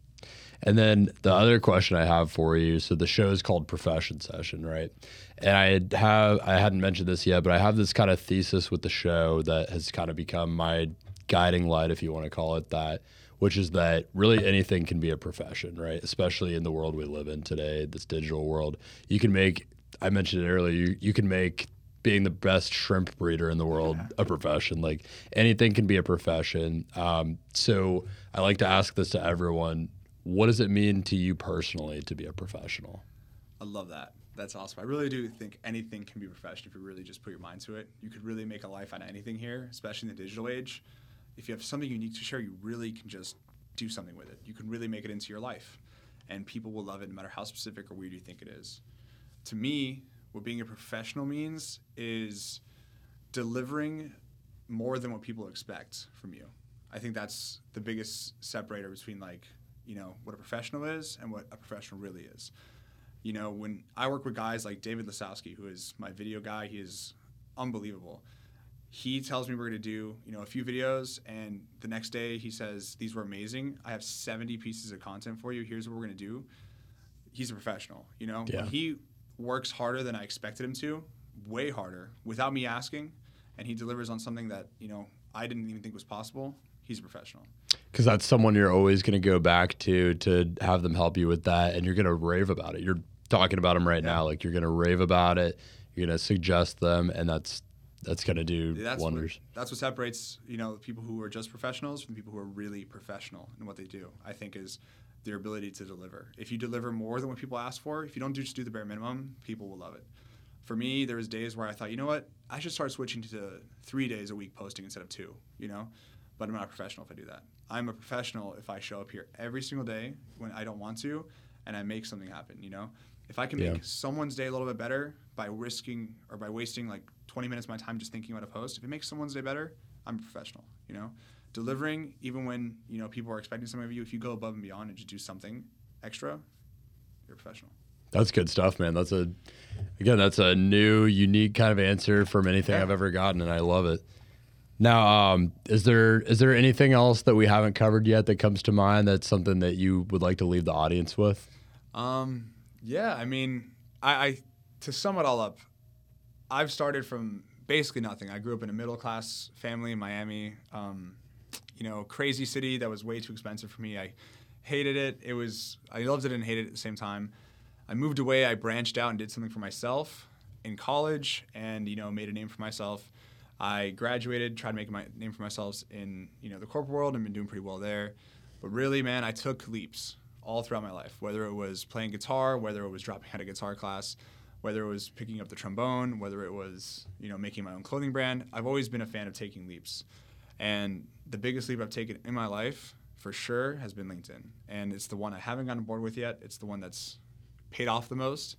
And then the other question I have for you, so the show is called Profession Session, right? And I have I hadn't mentioned this yet, but I have this kind of thesis with the show that has kind of become my guiding light, if you want to call it that, which is that really anything can be a profession, right? Especially in the world we live in today, this digital world. You can make I mentioned it earlier, you, you can make being the best shrimp breeder in the world a profession. Like anything can be a profession. Um, so I like to ask this to everyone. What does it mean to you personally to be a professional? I love that. That's awesome. I really do think anything can be professional if you really just put your mind to it. You could really make a life out of anything here, especially in the digital age. If you have something unique to share, you really can just do something with it. You can really make it into your life, and people will love it no matter how specific or weird you think it is. To me, what being a professional means is delivering more than what people expect from you. I think that's the biggest separator between like, you know what a professional is and what a professional really is. You know, when I work with guys like David Lasowski, who is my video guy, he is unbelievable. He tells me we're going to do, you know, a few videos, and the next day he says these were amazing. I have 70 pieces of content for you. Here's what we're going to do. He's a professional, you know. Yeah. He works harder than I expected him to, way harder, without me asking, and he delivers on something that you know I didn't even think was possible. He's a professional. Because that's someone you're always going to go back to to have them help you with that and you're going to rave about it you're talking about them right Yeah. now like you're going to rave about it you're going to suggest them and that's that's going to do That's wonders What, that's what separates you know people who are just professionals from people who are really professional in what they do. I think is their ability to deliver. If you deliver more than what people ask for, if you don't do, just do the bare minimum, people will love it. For me, there was days where I thought, you know what, I should start switching to three days a week posting instead of two. You know, but I'm not a professional if I do that. I'm a professional if I show up here every single day when I don't want to, and I make something happen. You know, if I can Yeah. make someone's day a little bit better by risking or by wasting like 20 minutes of my time just thinking about a post, if it makes someone's day better, I'm a professional. You know, delivering even when you know people are expecting something of you. If you go above and beyond and just do something extra, you're a professional. that's good stuff man that's a again that's a new unique kind of answer from anything Yeah. i've ever gotten and i love it now um, is there is there anything else that we haven't covered yet that comes to mind that's something that you would like to leave the audience with Um, yeah, I mean, I, I to sum it all up, I've started from basically nothing. I grew up in a middle class family in Miami. Um, you know, crazy city that was way too expensive for me. I hated it. It was I loved it and hated it at the same time. I moved away. I branched out and did something for myself in college, and you know, made a name for myself. I graduated, tried to make my name for myself in you know the corporate world, and been doing pretty well there. But really, man, I took leaps all throughout my life. Whether it was playing guitar, whether it was dropping out of guitar class, whether it was picking up the trombone, whether it was you know making my own clothing brand. I've always been a fan of taking leaps, and the biggest leap I've taken in my life for sure has been LinkedIn, and it's the one I haven't gotten bored with yet. It's the one that's paid off the most,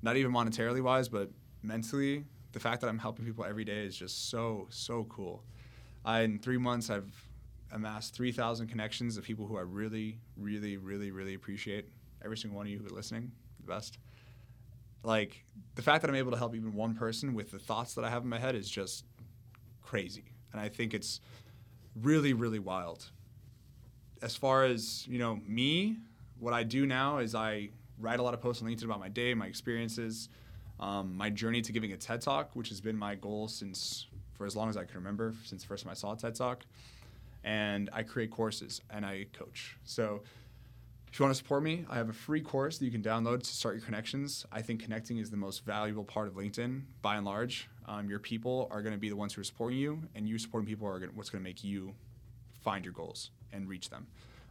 not even monetarily wise, but mentally. The fact that I'm helping people every day is just so so cool. I, in three months, I've amassed 3,000 connections of people who I really, really, really, really appreciate. Every single one of you who are listening, the best. Like the fact that I'm able to help even one person with the thoughts that I have in my head is just crazy, and I think it's really, really wild. As far as you know, me, what I do now is I write a lot of posts on LinkedIn about my day, my experiences, um, my journey to giving a TED Talk, which has been my goal since for as long as I can remember, since the first time I saw a TED Talk. And I create courses and I coach. So if you want to support me, I have a free course that you can download to start your connections. I think connecting is the most valuable part of LinkedIn by and large. Um, your people are going to be the ones who are supporting you, and you supporting people are gonna, what's going to make you find your goals and reach them.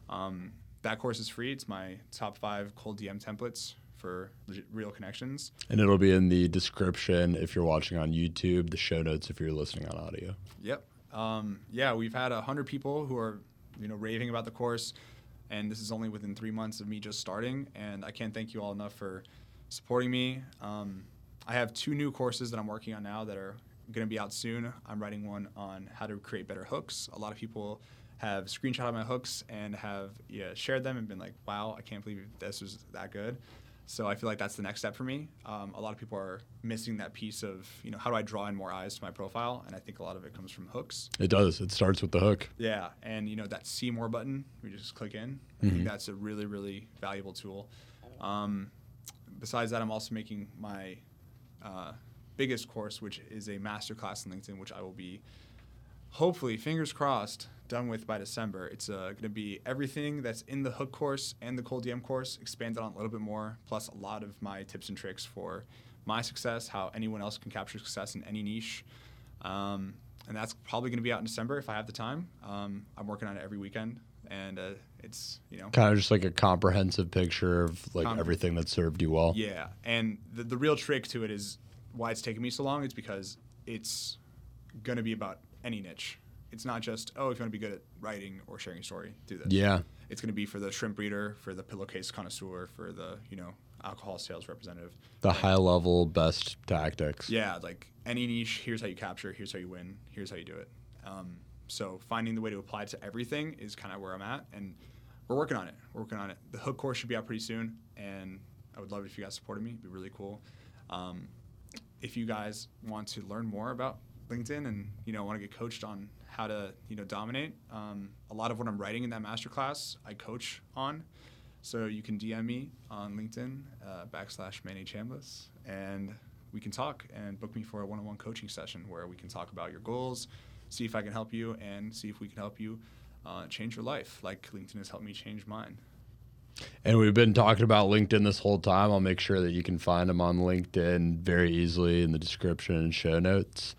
Um, that course is free. It's my top five cold DM templates for real connections. And it'll be in the description if you're watching on YouTube, the show notes if you're listening on audio. Yep. Um, yeah, we've had a hundred people who are, you know, raving about the course, and this is only within three months of me just starting. And I can't thank you all enough for supporting me. Um, I have two new courses that I'm working on now that are going to be out soon. I'm writing one on how to create better hooks. A lot of people have screenshot my hooks and have yeah, shared them and been like, "Wow, I can't believe this was that good." So I feel like that's the next step for me. Um, a lot of people are missing that piece of, you know, how do I draw in more eyes to my profile? And I think a lot of it comes from hooks. It does. It starts with the hook. Yeah, and you know that see more button, we just click in. I think that's a really, really valuable tool. Um, besides that, I'm also making my uh, biggest course, which is a masterclass in LinkedIn, which I will be hopefully, fingers crossed, done with by December. It's uh, going to be everything that's in the hook course and the cold DM course, expanded on a little bit more, plus a lot of my tips and tricks for my success, how anyone else can capture success in any niche. Um, and that's probably going to be out in December if I have the time. Um, I'm working on it every weekend, and uh, it's you know Kind of just like a comprehensive picture of like Com- everything that served you well. Yeah, and the, the real trick to it is why it's taking me so long. It's because it's going to be about any niche. It's not just oh, if you want to be good at writing or sharing a story, do this. Yeah. It's going to be for the shrimp breeder, for the pillowcase connoisseur, for the you know alcohol sales representative. The high level best tactics. Yeah, like any niche. Here's how you capture. Here's how you win. Here's how you do it. Um, so finding the way to apply it to everything is kind of where I'm at, and we're working on it. We're working on it. The hook course should be out pretty soon, and I would love it if you guys supported me. It'd be really cool. Um, if you guys want to learn more about LinkedIn and you know I want to get coached on how to you know dominate, um, a lot of what I'm writing in that masterclass I coach on. So you can DM me on LinkedIn uh, backslash Manny Chambless, and we can talk and book me for a one-on-one coaching session where we can talk about your goals, see if I can help you, and see if we can help you uh, change your life, like LinkedIn has helped me change mine. And we've been talking about LinkedIn this whole time. I'll make sure that you can find them on LinkedIn very easily in the description and show notes.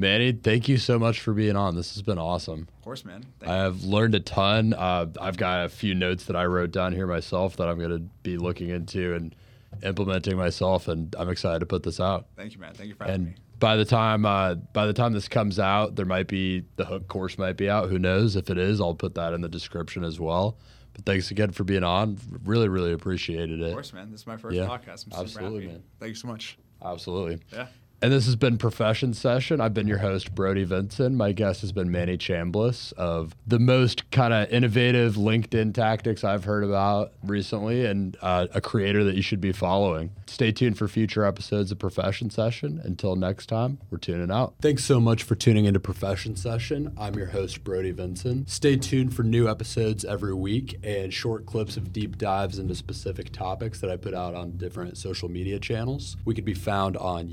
Manny, thank you so much for being on. This has been awesome. Of course, man. Thank I have learned a ton. Uh, I've got a few notes that I wrote down here myself that I'm going to be looking into and implementing myself, and I'm excited to put this out. Thank you, man. Thank you for having And me. by the time uh, by the time this comes out, there might be the hook course might be out. Who knows? If it is, I'll put that in the description as well. But thanks again for being on. Really, really appreciated it. Of course, man. This is my first Yeah, podcast. I'm super absolutely, happy. man. Thank you so much. Absolutely. Yeah. And this has been Profession Session. I've been your host, Brody Vinson. My guest has been Manny Chambless of the most kind of innovative LinkedIn tactics I've heard about recently and uh, a creator that you should be following. Stay tuned for future episodes of Profession Session. Until next time, we're tuning out. Thanks so much for tuning into Profession Session. I'm your host, Brody Vinson. Stay tuned for new episodes every week and short clips of deep dives into specific topics that I put out on different social media channels. We could be found on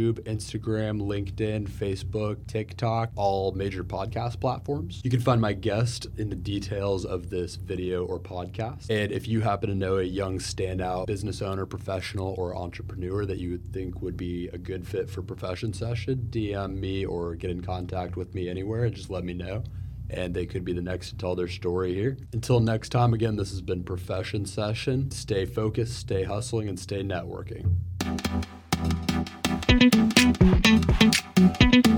YouTube. Instagram, LinkedIn, Facebook, TikTok, all major podcast platforms. You can find my guest in the details of this video or podcast. And if you happen to know a young standout business owner, professional, or entrepreneur that you would think would be a good fit for Profession Session, DM me or get in contact with me anywhere and just let me know and they could be the next to tell their story here. Until next time, again, this has been Profession Session. Stay focused, stay hustling, and stay networking. thank you